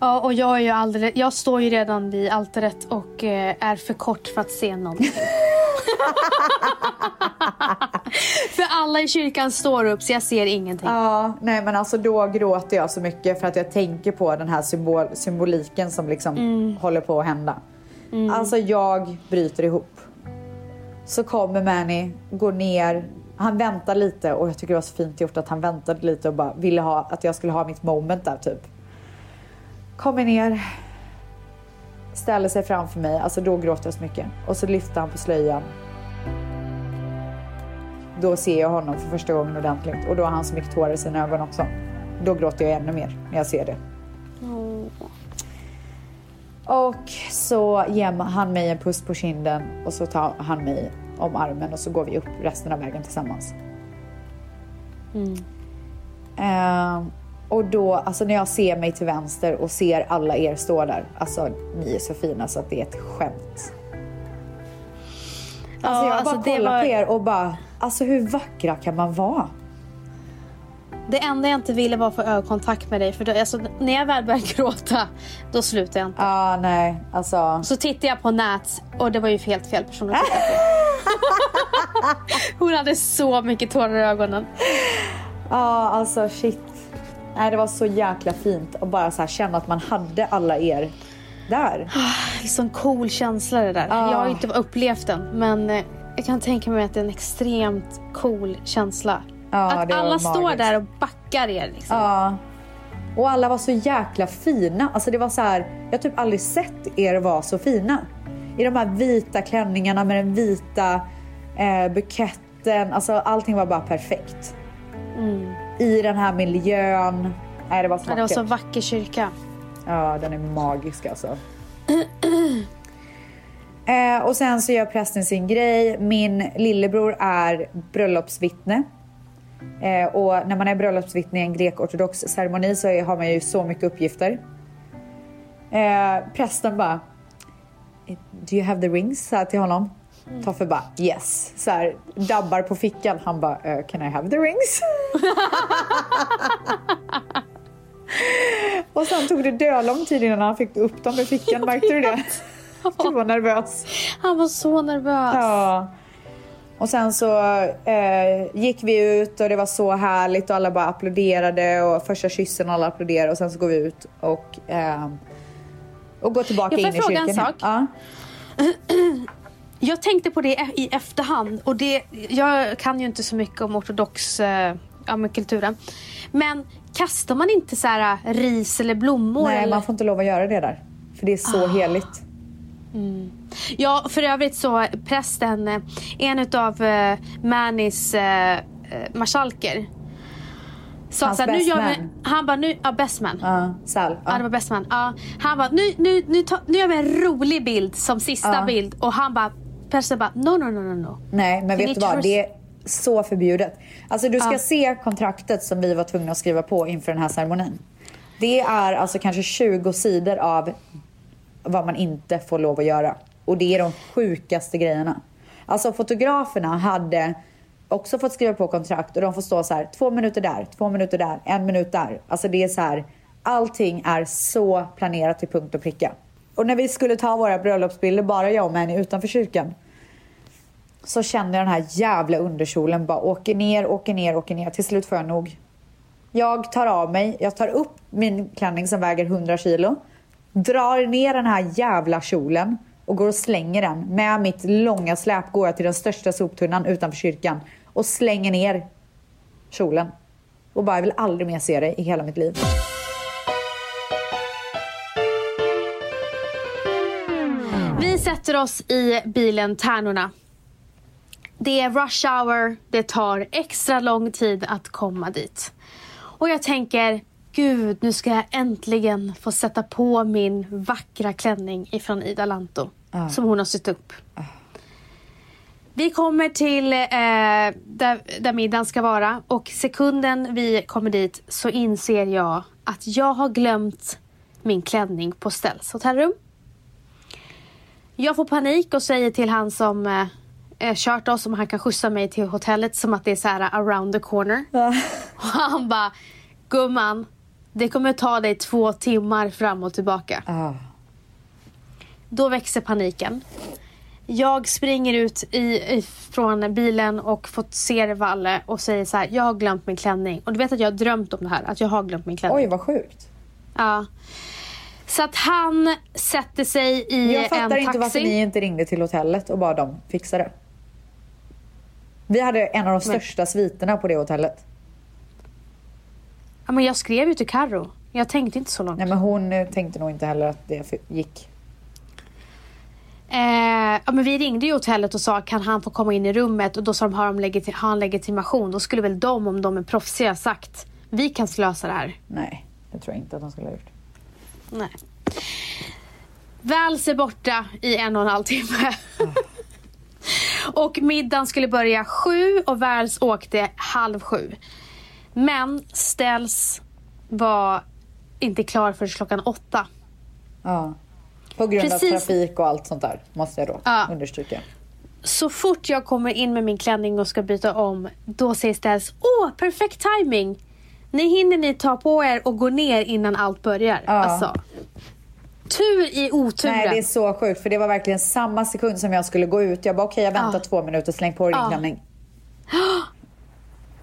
Ja, och jag är ju alldeles, jag står ju redan vid altaret och eh, är för kort för att se någonting. för alla i kyrkan står upp så jag ser ingenting. Ja, nej men alltså då gråter jag så mycket för att jag tänker på den här symbol, symboliken som liksom mm. håller på att hända. Mm. Alltså jag bryter ihop. Så kommer Manny, går ner, han väntar lite och jag tycker det var så fint gjort att han väntade lite och bara ville ha, att jag skulle ha mitt moment där typ. Kommer ner, ställer sig framför mig, alltså då gråter jag så mycket. Och så lyfter han på slöjan. Då ser jag honom för första gången ordentligt och då har han så mycket tårar i sina ögon också. Då gråter jag ännu mer när jag ser det. Mm. Och så ger han mig en puss på kinden och så tar han mig om armen och så går vi upp resten av vägen tillsammans. Mm. Uh, och då, alltså när jag ser mig till vänster och ser alla er stå där, alltså ni är så fina så att det är ett skämt. Alltså jag alltså bara kollar var... på er och bara, alltså hur vackra kan man vara? Det enda jag inte ville var att få ögonkontakt med dig. För då, alltså, när jag väl började gråta, då slutade jag inte. Ja, ah, nej. Alltså... Så tittade jag på Nat och det var ju helt fel person att titta på. Hon hade så mycket tårar i ögonen. Ja, ah, alltså shit. Nej, det var så jäkla fint att bara så känna att man hade alla er där. Det är sån cool känsla det där. Ah. Jag har inte upplevt den men eh, jag kan tänka mig att det är en extremt cool känsla. Ah, att alla magiskt. står där och backar er. Liksom. Ja. Och alla var så jäkla fina. Alltså det var så här, jag har typ aldrig sett er vara så fina. I de här vita klänningarna med den vita eh, buketten. Alltså allting var bara perfekt. Mm i den här miljön. Nej, det var så vackert. Det var så vacker kyrka. Ja, den är magisk alltså. eh, och sen så gör prästen sin grej. Min lillebror är bröllopsvittne. Eh, och när man är bröllopsvittne i en grekortodox ceremoni så har man ju så mycket uppgifter. Eh, prästen bara Do you have the rings? Sa till honom. Mm. Toffe bara yes. Så här, dabbar på fickan. Han bara uh, can I have the rings? och sen tog det dö lång tid innan han fick upp dem i fickan. Märkte du det? Du var nervös. Han var så nervös. Ja. Och sen så eh, gick vi ut och det var så härligt och alla bara applåderade och första kyssen alla applåderade och sen så går vi ut och, eh, och går tillbaka in i kyrkan. Jag får fråga en sak? Ja. Jag tänkte på det i efterhand och det, jag kan ju inte så mycket om ortodox eh, ja, kulturen. Men kastar man inte så här eh, ris eller blommor? Nej, eller? man får inte lov att göra det där. För det är så ah. heligt. Mm. Ja, för övrigt så prästen, eh, en utav uh, Manis uh, marskalker sa Hans såhär, nu gör vi, han bara, nu, ja bestman. Ja, Sal. Ja. ja det var bestman. Ja, han bara, nu, nu, nu, ta, nu gör vi en rolig bild som sista ja. bild och han bara Persen bara, no, no, no, no, no. Nej, men vet du vad? Det är så förbjudet. Alltså du ska ja. se kontraktet som vi var tvungna att skriva på inför den här ceremonin. Det är alltså kanske 20 sidor av vad man inte får lov att göra. Och det är de sjukaste grejerna. Alltså fotograferna hade också fått skriva på kontrakt och de får stå så här två minuter där, två minuter där, en minut där. Alltså det är så här, allting är så planerat till punkt och pricka. Och när vi skulle ta våra bröllopsbilder, bara jag och Manny utanför kyrkan, så känner jag den här jävla underkjolen bara åker ner, åker ner, åker ner. Till slut får jag nog. Jag tar av mig, jag tar upp min klänning som väger 100 kilo, drar ner den här jävla kjolen och går och slänger den. Med mitt långa släp går jag till den största soptunnan utanför kyrkan och slänger ner kjolen. Och bara, jag vill aldrig mer se det i hela mitt liv. Vi sätter oss i bilen Tärnorna. Det är rush hour, det tar extra lång tid att komma dit. Och jag tänker, gud nu ska jag äntligen få sätta på min vackra klänning ifrån Ida Lanto. Uh. Som hon har sytt upp. Uh. Vi kommer till eh, där, där middagen ska vara och sekunden vi kommer dit så inser jag att jag har glömt min klänning på Stells hotellrum. Jag får panik och säger till han som eh, eh, kört oss om han kan skjutsa mig till hotellet som att det är så här around the corner. Ja. Och han bara, gumman, det kommer ta dig två timmar fram och tillbaka. Ah. Då växer paniken. Jag springer ut i, från bilen och fått se Valle och säger så här, jag har glömt min klänning. Och du vet att jag har drömt om det här, att jag har glömt min klänning. Oj, vad sjukt. Ja. Så att han sätter sig i en taxi. Jag fattar inte varför ni inte ringde till hotellet och bad dem fixa det. Vi hade en av de största men... sviterna på det hotellet. Ja, men jag skrev ju till Carro. Jag tänkte inte så långt. Nej, men hon eh, tänkte nog inte heller att det gick. Eh, ja, men vi ringde ju hotellet och sa kan han få komma in i rummet och då sa de har, de legiti har han legitimation. Då skulle väl de, om de är proffsiga, sagt vi kan lösa det här. Nej, det tror jag inte att de skulle ha gjort. Nej. Vals är borta i en och en halv timme. Oh. och middagen skulle börja sju och Vals åkte halv sju. Men Ställs var inte klar förrän klockan åtta. Ja. På grund Precis. av trafik och allt sånt där, måste jag då ja. understryka. Så fort jag kommer in med min klänning och ska byta om, då säger Ställs Åh, perfekt timing! Ni hinner ni ta på er och gå ner innan allt börjar. Ja. Alltså, tur i oturen. Nej, det är så sjukt. För det var verkligen samma sekund som jag skulle gå ut. Jag bara, okej, okay, jag väntar ja. två minuter, släng på din ja. klänning.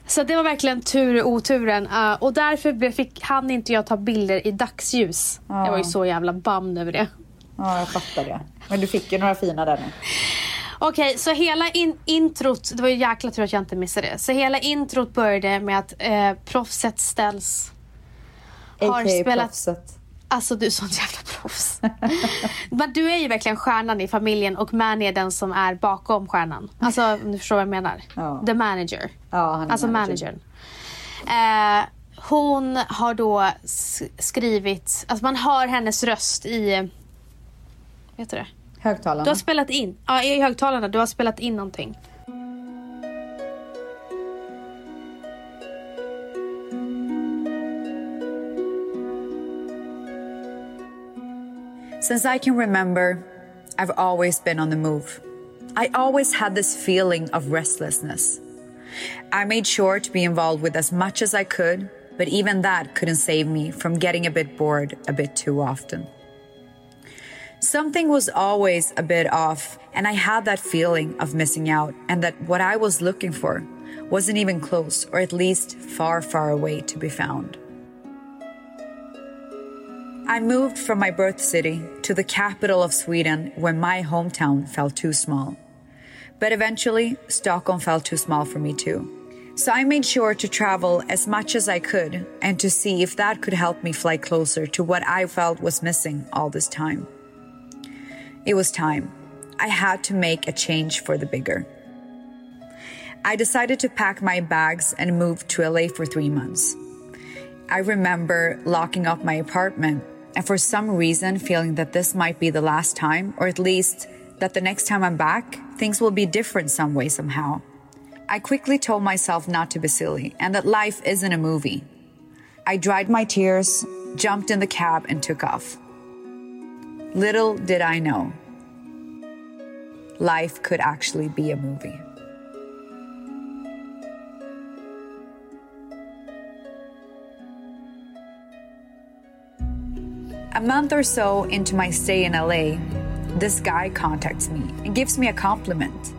Så det var verkligen tur i oturen. Uh, och därför fick, han inte jag ta bilder i dagsljus. Ja. Jag var ju så jävla bamd över det. Ja, jag fattar det. Men du fick ju några fina där nu. Okej, okay, så hela in introt, det var ju jäkla tur att jag inte missade det. Så hela introt började med att eh, proffset ställs. Har spelat... proffset. Alltså du är sånt jävla proffs. Men du är ju verkligen stjärnan i familjen och Manny är den som är bakom stjärnan. Alltså om du förstår vad jag menar. Ja. The manager. Ja, han är alltså managern. Eh, hon har då skrivit, alltså man hör hennes röst i, vet du det? Högtalarna? Du har spelat in, ja i högtalarna, du har spelat in någonting. Since I can remember, I've always been on the move. I always had this feeling of restlessness. I made sure to be involved with as much as I could, but even that couldn't save me from getting a bit bored a bit too often. Something was always a bit off, and I had that feeling of missing out, and that what I was looking for wasn't even close, or at least far, far away to be found. I moved from my birth city to the capital of Sweden when my hometown felt too small. But eventually, Stockholm felt too small for me too. So I made sure to travel as much as I could and to see if that could help me fly closer to what I felt was missing all this time. It was time. I had to make a change for the bigger. I decided to pack my bags and move to LA for three months. I remember locking up my apartment and for some reason feeling that this might be the last time, or at least that the next time I'm back, things will be different some way, somehow. I quickly told myself not to be silly and that life isn't a movie. I dried my tears, jumped in the cab, and took off. Little did I know, life could actually be a movie. A month or so into my stay in LA, this guy contacts me and gives me a compliment.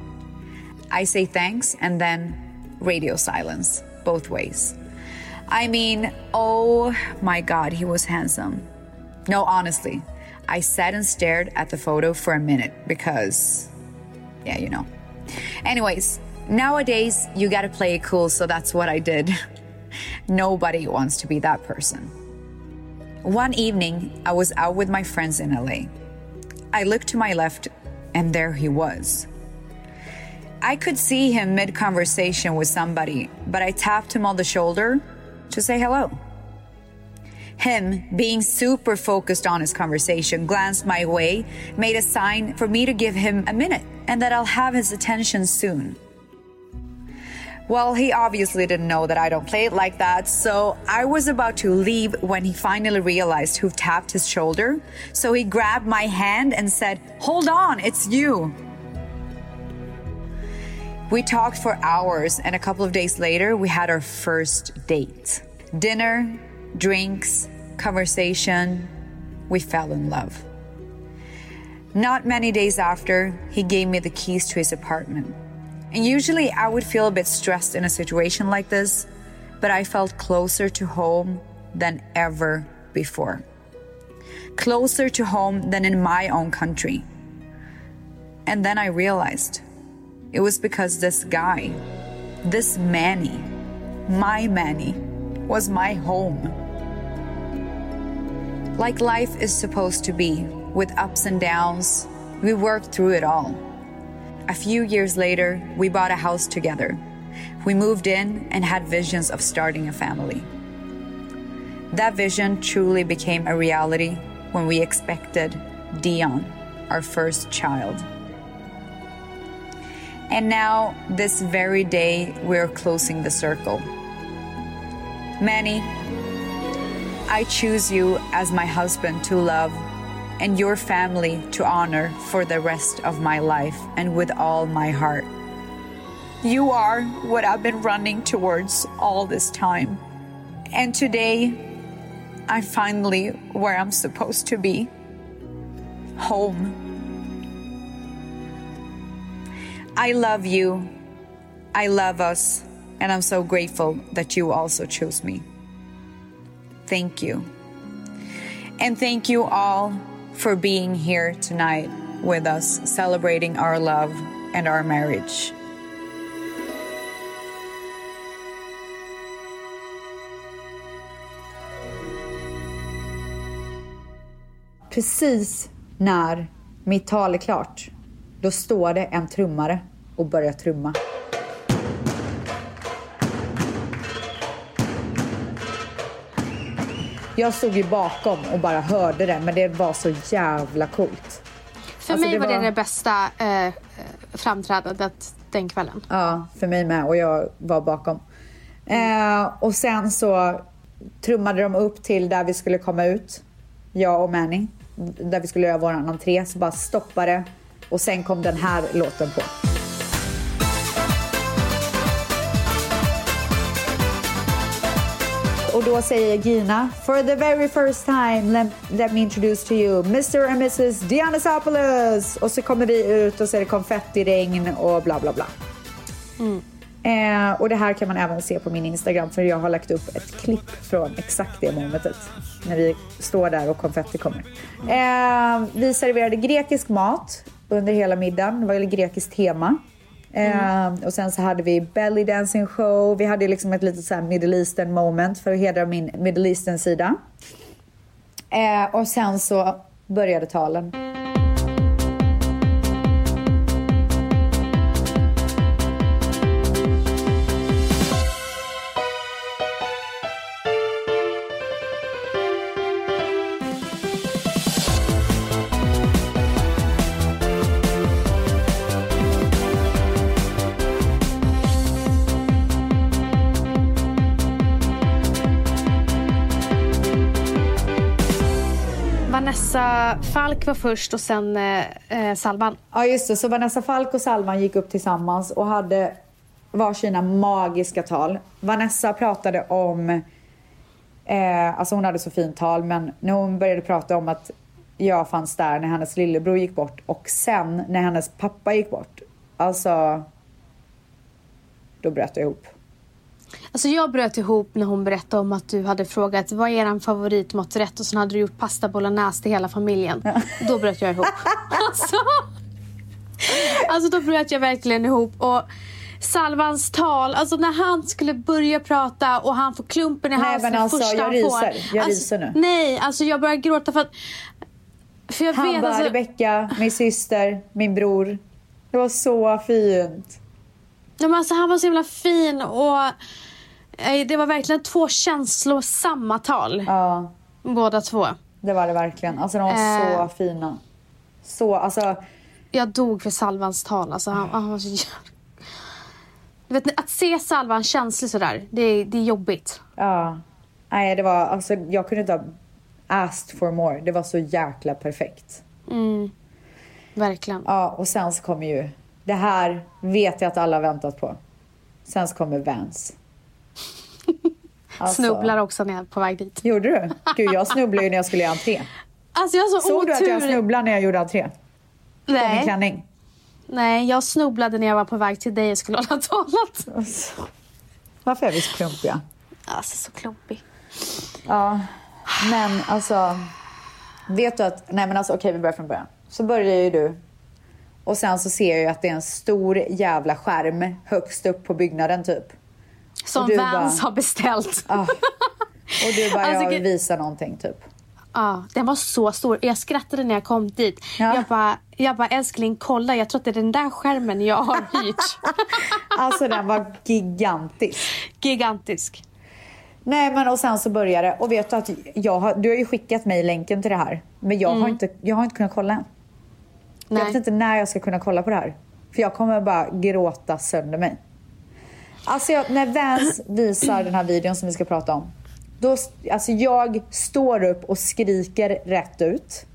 I say thanks and then radio silence, both ways. I mean, oh my god, he was handsome. No, honestly, I sat and stared at the photo for a minute because, yeah, you know. Anyways, nowadays you gotta play it cool, so that's what I did. Nobody wants to be that person. One evening, I was out with my friends in LA. I looked to my left, and there he was. I could see him mid conversation with somebody, but I tapped him on the shoulder to say hello. Him, being super focused on his conversation, glanced my way, made a sign for me to give him a minute and that I'll have his attention soon. Well, he obviously didn't know that I don't play it like that, so I was about to leave when he finally realized who tapped his shoulder. So he grabbed my hand and said, Hold on, it's you. We talked for hours, and a couple of days later, we had our first date. Dinner, drinks, conversation. We fell in love. Not many days after, he gave me the keys to his apartment. And usually I would feel a bit stressed in a situation like this, but I felt closer to home than ever before. Closer to home than in my own country. And then I realized it was because this guy, this Manny, my Manny, was my home. Like life is supposed to be, with ups and downs, we work through it all. A few years later, we bought a house together. We moved in and had visions of starting a family. That vision truly became a reality when we expected Dion, our first child. And now, this very day, we're closing the circle. Manny, I choose you as my husband to love and your family to honor for the rest of my life and with all my heart. You are what I've been running towards all this time. And today, I'm finally where I'm supposed to be home. I love you. I love us. And I'm so grateful that you also chose me. Thank you. And thank you all for being here tonight with us, celebrating our love and our marriage. Precis när mitt tal är klart, då står det en trummare och börjar trumma. Jag stod ju bakom och bara hörde det, men det var så jävla coolt. För alltså, mig det var det det bästa eh, framträdandet den kvällen. Ja, för mig med. Och jag var bakom. Eh, och sen så trummade de upp till där vi skulle komma ut, jag och Manny. Där vi skulle göra vår entré, så bara stoppade och sen kom den här låten på. Och då säger Gina, for the very first time let, let me introduce to you Mr and Mrs Dianasopoulos. Och så kommer vi ut och så är det konfettiregn och bla bla bla. Mm. Eh, och det här kan man även se på min Instagram för jag har lagt upp ett klipp från exakt det momentet. När vi står där och konfetti kommer. Eh, vi serverade grekisk mat under hela middagen. Det var ett grekiskt tema. Mm. Eh, och sen så hade vi belly dancing show. Vi hade liksom ett litet så middle eastern moment för att hedra min middle eastern sida. Eh, och sen så började talen. Falk var först och sen eh, eh Salvan. Ja just det, så Vanessa Falk och Salvan gick upp tillsammans och hade varsina magiska tal. Vanessa pratade om, eh, alltså hon hade så fint tal, men när hon började prata om att jag fanns där när hennes lillebror gick bort och sen när hennes pappa gick bort. Alltså, då bröt jag ihop. Alltså jag bröt ihop när hon berättade om att du hade frågat vad är er favoritmaträtt och sen hade du gjort pasta bolognese till hela familjen. Ja. Då bröt jag ihop. alltså, alltså då bröt jag verkligen ihop. Och Salvans tal, alltså när han skulle börja prata och han får klumpen i halsen nej, alltså, första jag ryser. Jag alltså, ryser nu. Nej, alltså jag börjar gråta för att... För jag han vet, bara, alltså, Rebecka, min syster, min bror. Det var så fint. Ja, men alltså, han var så himla fin och det var verkligen två känslosamma tal. Ja. Båda två. Det var det verkligen. Alltså de var Eh. så fina. Så, alltså. Jag dog för Salvans tal. Alltså, han, han var så jävla... Du vet, att se Salvan känslig sådär, det, är- det är jobbigt. Ja. Nej, det var, alltså jag kunde inte ha asked for more. Det var så jäkla perfekt. Mm. Verkligen. Ja, och sen så kommer ju, det här vet jag att alla väntat på. Sen så kommer Vans. Alltså, Snubblar också när jag är på väg dit. Gjorde du? Gud, jag snubblade ju när jag skulle göra entré. Alltså jag så Såg otur. du att jag snubblade när jag gjorde entré? På min Nej. klänning? Nej, jag snubblade när jag var på väg till dig och skulle hålla talat. Alltså, Varför är vi så klumpiga? Alltså så klumpig. Ja, men alltså. Vet du att, nej men alltså okej vi börjar från början. Så börjar ju du. Och sen så ser jag att det är en stor jävla skärm högst upp på byggnaden typ. Som Vans har beställt. Ah. Och du bara, Alltså, jag vill visa någonting typ. Ja, den var så stor. Jag skrattade när jag kom dit. Ja. Jag, bara, jag bara, älskling kolla, jag tror att det är den där skärmen jag har hyrt. Alltså den var gigantisk. Gigantisk. Nej men och sen så börjar det. Och vet du att jag har, du har ju skickat mig länken till det här. Men jag, har, inte, jag har inte kunnat kolla än. Jag vet Nej. inte när jag ska kunna kolla på det här. För jag kommer bara gråta sönder mig. Alltså jag, när Vans visar den här videon som vi ska prata om. Då, alltså jag står upp och skriker rätt ut.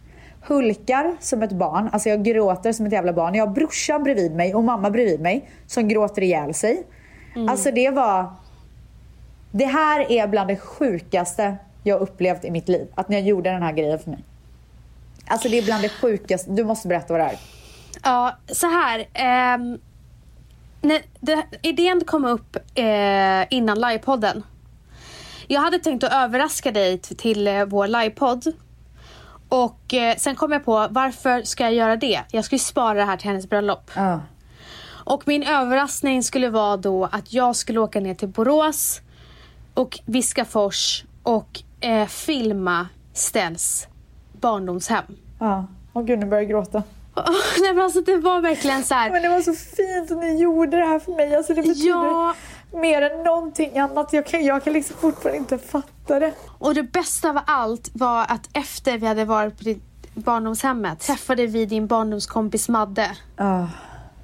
Hulkar som ett barn. Alltså jag gråter som ett jävla barn. Jag har brorsan bredvid mig och mamma bredvid mig som gråter ihjäl sig. Alltså det var... Det här är bland det sjukaste jag upplevt i mitt liv. Att ni gjorde den här grejen för mig. Alltså det är bland det sjukaste. Du måste berätta vad det är. Ja, så här. ehm, när det, idén kom upp eh, innan livepodden. Jag hade tänkt att överraska dig till eh, vår livepodd. Och eh, sen kom jag på, varför ska jag göra det? Jag ska ju spara det här till hennes bröllop. Ja. Och min överraskning skulle vara då att jag skulle åka ner till Borås och Viskafors och eh, filma Ställs barndomshem. Ja. Åh gud, nu börjar jag gråta. Nej men alltså det var verkligen så här. Men det var så fint att ni gjorde det här för mig. Alltså det betyder Ja, mer än någonting annat. Jag kan, jag kan liksom fortfarande inte fatta det. och det bästa av allt var att efter vi hade varit på ditt barndomshemmet träffade vi din barndomskompis Madde. Ja.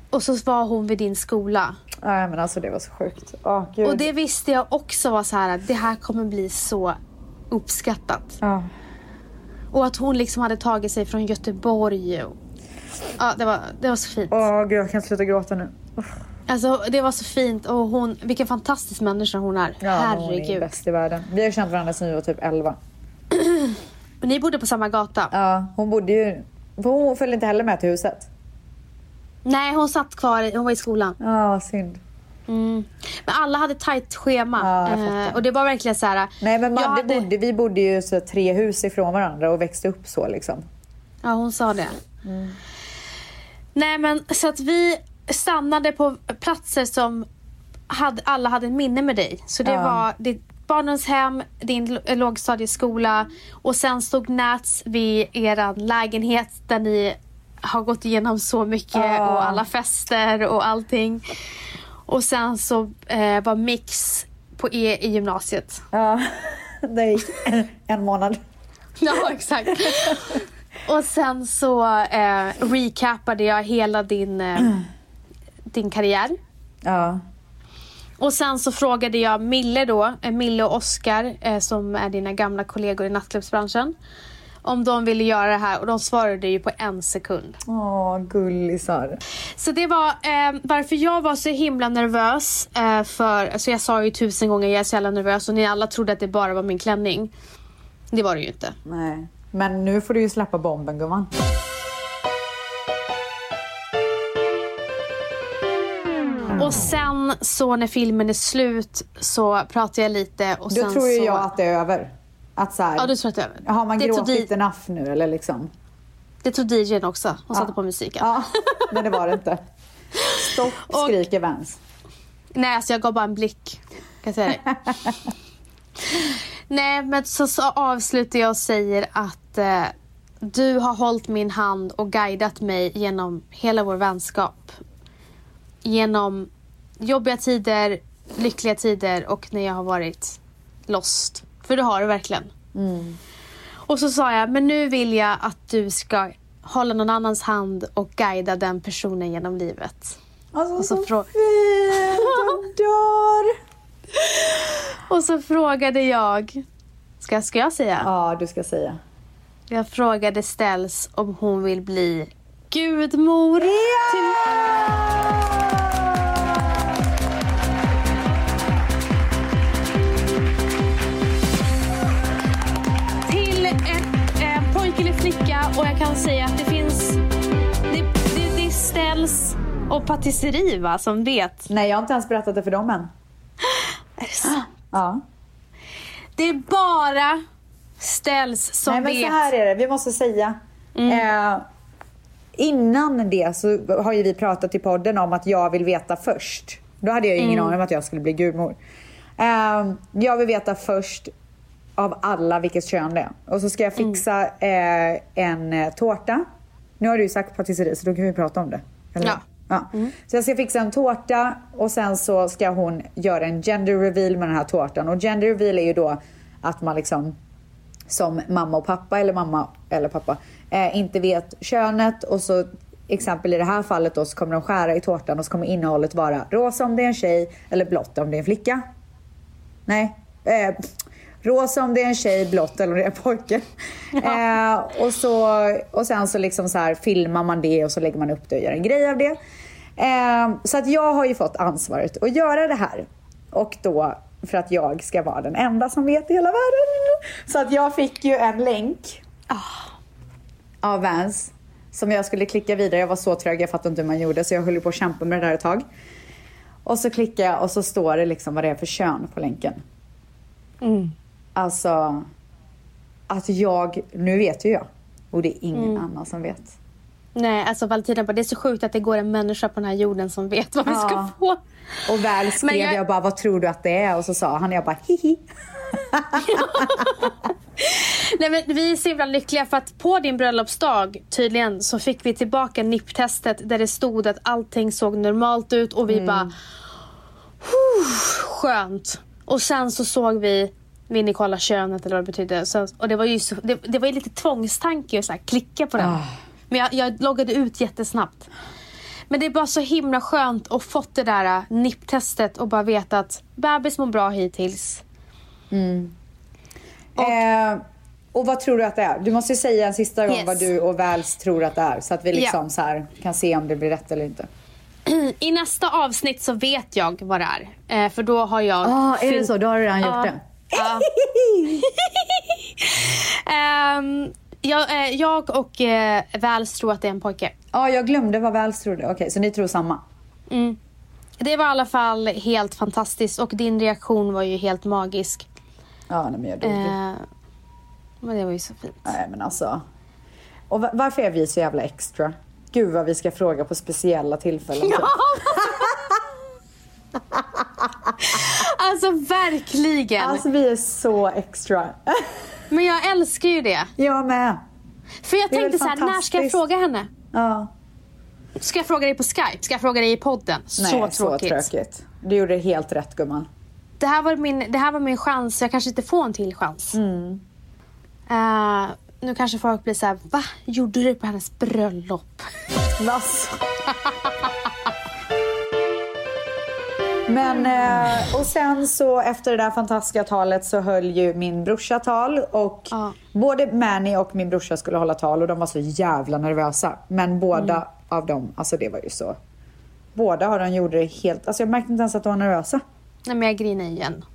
Och så var hon vid din skola. Nej men alltså det var så sjukt. Åh gud. Och det visste jag också var så här att det här kommer bli så uppskattat. Ja. Och att hon liksom hade tagit sig från Göteborg. Och, ja, det var, det var så fint. Åh gud, jag kan sluta gråta nu. Alltså det var så fint och hon, vilken fantastisk människa hon är. Ja, Hon är Herregud. bäst i världen. Vi har känt varandra sedan vi var typ 11. Och Ni bodde på samma gata. Ja, hon bodde ju... Hon följde inte heller med till huset. Nej, hon satt kvar, hon var i skolan. Ja, synd. Mm. Men alla hade tajt schema. Ja, Eh, och det var verkligen så här. Nej men jag Madde hade- bodde, vi bodde ju så tre hus ifrån varandra och växte upp så liksom. Ja, hon sa det. Nej, men så att vi stannade på platser som hade, alla hade en minne med dig. Så det Ja. var ditt barndomshem, din l- lågstadieskola och sen stod Nats vid er lägenhet där ni har gått igenom så mycket Ja. och alla fester och allting. Och sen så eh, var Mix på E i gymnasiet. Ja, det gick en, månad. Ja, exakt. Och sen så eh, recapade jag hela din, eh, din karriär. Ja. Och sen så frågade jag Mille då, eh, Mille och Oskar eh, som är dina gamla kollegor i nattklubbsbranschen. Om de ville göra det här och de svarade ju på en sekund. Åh, gullisar. Så det var eh, varför jag var så himla nervös. Eh, för, alltså jag sa ju tusen gånger jag är så jävla nervös och ni alla trodde att det bara var min klänning. Det var det ju inte. Nej. Men nu får du ju släppa bomben gumman. Och sen så när filmen är slut så pratar jag lite och Då sen tror ju så... jag att det är över. Att så här, Ja, du tror att har man det gråtit enough nu eller liksom? det tog DJn också. Hon satte på musiken. Ja, men det var det inte. Stopp Och- skriker Vans. Nej, alltså jag gav bara en blick. Kan jag säga det? Nej, men så, så avslutar jag och säger att eh, du har hållit min hand och guidat mig genom hela vår vänskap. Genom jobbiga tider, lyckliga tider och när jag har varit lost. För det har du verkligen. Och så sa jag, men nu vill jag att du ska hålla någon annans hand och guida den personen genom livet. Alltså Och så så frå- fint, jag dör. Och så frågade jag, ska, ska jag säga? Ja, du ska säga. Jag frågade Ställs om hon vill bli gudmor. Till... till flicka och jag kan säga att det finns... Det, det, det ställs och patisserie va, som vet. Nej, jag har inte ens berättat det för dem än. Är det sant? Ja. Det är bara ställs som Nej, men vet. så här är det. Vi måste säga. Eh, innan det så har ju vi pratat i podden om att jag vill veta först. Då hade jag ju ingen aning om att jag skulle bli gudmor. Eh, jag vill veta först av alla vilket kön det är. Och så ska jag fixa eh, en eh, tårta. Nu har du ju sagt patisserie så då kan vi prata om det. Eller? Ja. Ja. Så jag ska fixa en tårta och sen så ska hon göra en gender reveal med den här tårtan. Och gender reveal är ju då att man liksom som mamma och pappa eller mamma eller pappa eh, inte vet könet och så exempel i det här fallet då så kommer de skära i tårtan och så kommer innehållet vara rosa om det är en tjej eller blått om det är en flicka. Nej. Eh, rosa om det är en tjej, blått eller om det är en pojke. Eh, och, så, och sen så liksom så här filmar man det och så lägger man upp det och gör en grej av det. Eh, så att jag har ju fått ansvaret att göra det här. Och då för att jag ska vara den enda som vet i hela världen. Så att jag fick ju en länk av Vans som jag skulle klicka vidare. Jag var så trög, jag fattade inte hur man gjorde så jag höll på att kämpa med det där ett tag. Och så klickar jag och så står det liksom vad det är för kön på länken. Alltså, att jag, nu vet ju jag. Och det är ingen annan som vet. Nej, alltså Valentina bara, det är så sjukt att det går en människa på den här jorden som vet vad vi ska få. Och väl skrev jag... jag- bara, vad tror du att det är? Och så sa han, jag bara, hihi. Nej, men vi är så himla lyckliga för att på din bröllopsdag tydligen så fick vi tillbaka NIP-testet där det stod att allting såg normalt ut och vi bara "Huh, skönt. Och sen så såg vi vill ni kolla könet eller vad det betydde. Så, och det var ju så, det, det var ju lite tvångstanke att så här, klicka på den. Ah. Men jag, jag loggade ut jättesnabbt. Men det är bara så himla skönt att fått det där äh, NIP-testet och bara veta att bebis mår bra hittills. Eh, och vad tror du att det är? Du måste ju säga en sista gång Yes. vad du och Väls tror att det är. Så att vi liksom Ja. så här kan se om det blir rätt eller inte. I nästa avsnitt så vet jag vad det är. Eh, för då har jag... Ah, är det så? Då har du redan gjort det. Ja. Ehm, jag, eh, jag och eh, Vals tror att det är en pojke. Ja, jag glömde vad Väls trodde. Okej, så ni tror samma? Det var i alla fall helt fantastiskt och din reaktion var ju helt magisk. Ja, nej, men jag dog. Eh, men det var ju så fint. Nej, men alltså. Och va- varför är vi så jävla extra? Gud vad vi ska fråga på speciella tillfällen. typ. Alltså verkligen! Alltså vi är så extra. Men jag älskar ju det. jag med. För jag Det tänkte så här, när ska jag fråga henne? Ja. Ska jag fråga dig på Skype? Ska jag fråga dig i podden? Nej, så tråkigt. så tråkigt. Du gjorde helt rätt gumman. Det, här var min, det här var min chans, jag kanske inte får en till chans. Mm. Eh, nu kanske folk blir så här, va? Gjorde du det på hennes bröllop? Alltså. Men, eh, och sen så efter det där fantastiska talet så höll ju min brorsa tal och Ja. både Manny och min brorsa skulle hålla tal och de var så jävla nervösa. Men båda Mm. av dem, alltså det var ju så. Båda har de gjorde det helt, alltså jag märkte inte ens att de var nervösa. Nej men jag grinar igen.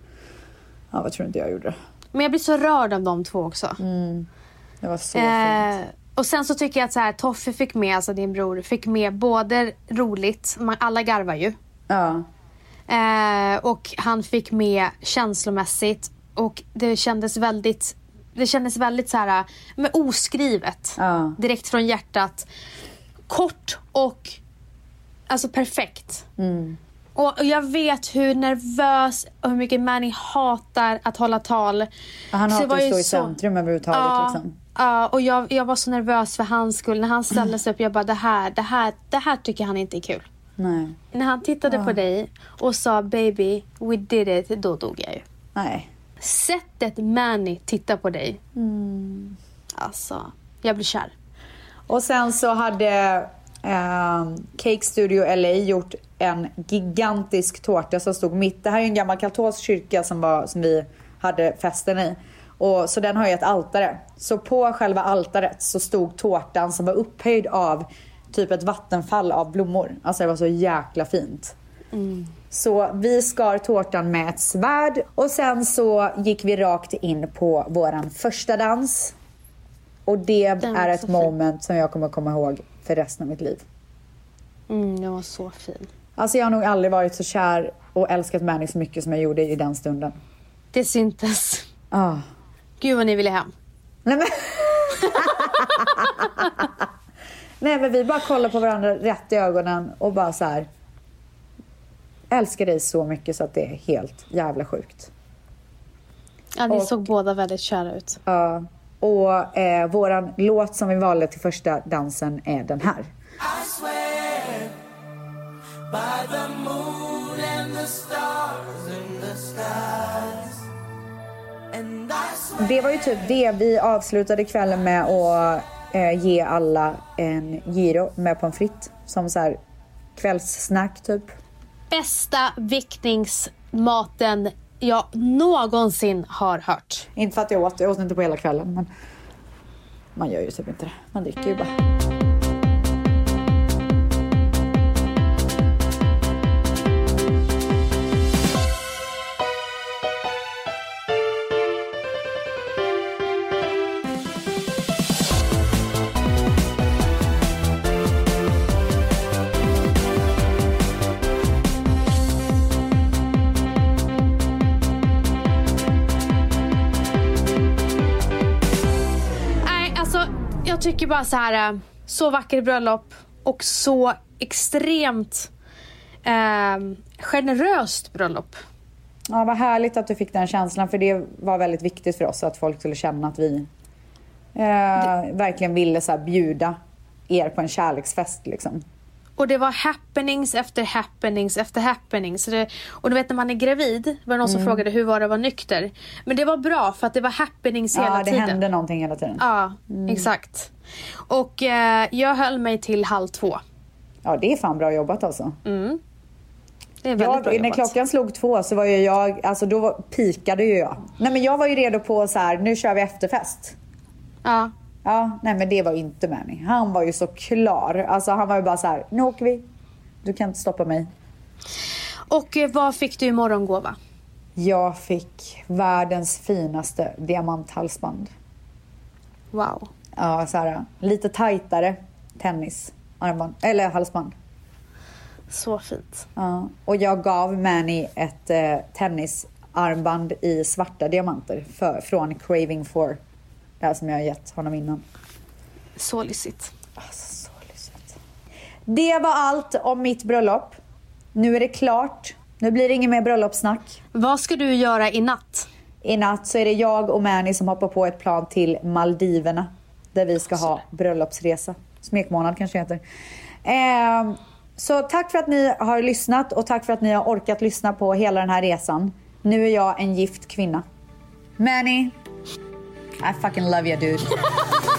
Ja, vad tror inte jag gjorde. Men jag blir så rörd av de två också. Det var så Eh, fint. och sen så tycker jag att så här, Toffe fick med, alltså din bror, fick med både roligt, man, alla garvar ju. Ja. Eh, och han fick med känslomässigt och det kändes väldigt det kändes väldigt så här, men oskrivet. Ja. Direkt från hjärtat. Kort och alltså perfekt. Och och jag vet hur nervös och hur mycket Manny hatar att hålla tal. Han hatar att stå i så- centrum överhuvudtaget Ja, liksom. ja, och jag, jag var så nervös för hans skull. När han ställde sig upp, jag bara det här, det här, det här tycker han inte är kul. Nej. När han tittade på dig och sa baby, we did it, då dog jag ju. Nej. sättet Manny tittar på dig. Mm. Alltså, jag blir kär. Och sen så hade eh, Cake Studio LA gjort en gigantisk tårta som stod mitt. Det här är en gammal katolsk kyrka som, var, som vi hade festen i. Och, så den har ju ett altare. Så på själva altaret så stod tårtan som var upphöjd av typ ett vattenfall av blommor. Alltså det var så jäkla fint. Mm. Så vi skar tårtan med ett svärd och sen så gick vi rakt in på våran första dans. Och det är ett moment fin. som jag kommer komma ihåg för resten av mitt liv. Mm, den var så fin. Alltså jag har nog aldrig varit så kär och älskat Manny så mycket som jag gjorde i den stunden. Det syntes. Ah. Gud vad ni ville hem. Nej men... Nej men vi bara kollade på varandra rätt i ögonen och bara så här. Älskar dig så mycket så att det är helt jävla sjukt. Ja, ni och, såg båda väldigt kära ut. Ja. och eh, våran låt som vi valde till första dansen är den här. I swear by the moon and the stars in the skies det var ju typ det vi avslutade kvällen med att eh, ge alla en giro med pommes frites som så här kvällssnack typ. Bästa vickningsmaten jag någonsin har hört. Inte för att jag åt, jag åt inte på hela kvällen men man gör ju typ inte det. Man dricker ju bara. Bara så här, äh, så vackert bröllop och så extremt eh, generöst bröllop. Ja, vad härligt att du fick den känslan för det var väldigt viktigt för oss att folk skulle känna att vi eh, det... verkligen ville så här, bjuda er på en kärleksfest liksom. Och det var happenings efter happenings efter happenings. Det, och du vet när man är gravid, var det någon som mm. frågade hur var det att vara nykter? Men det var bra för att det var happenings ja, hela tiden. Ja, det hände någonting hela tiden. Ja, mm. exakt. Och eh, jag höll mig till halv två. Ja, det är fan bra jobbat alltså. Mm. Det är väldigt jag, bra jobbat. När klockan slog två så var ju jag, alltså då pikade ju jag. Nej men jag var ju redo på så här, nu kör vi efterfest. Ja. Ja, nej men det var inte Manny. Han var ju så klar. Alltså han var ju bara så här, nu åker vi. Du kan inte stoppa mig. Och eh, vad fick du i morgongåva? Jag fick världens finaste diamanthalsband. Wow. Ja, så här, lite tajtare tennisarmband, eller halsband. Så fint. Ja, och jag gav Manny ett eh, tennisarmband i svarta diamanter för, från Craving for det här som jag har gett honom innan. Så lyssigt. Alltså, så lyssigt. Det var allt om mitt bröllop. Nu är det klart. Nu blir det inget mer bröllopssnack. Vad ska du göra i natt? I natt så är det jag och Mani som hoppar på ett plan till Maldiverna. Där vi ska ha bröllopsresa. Smekmånad kanske heter. Eh, så tack för att ni har lyssnat och tack för att ni har orkat lyssna på hela den här resan. Nu är jag en gift kvinna. Manny, I fucking love you, dude.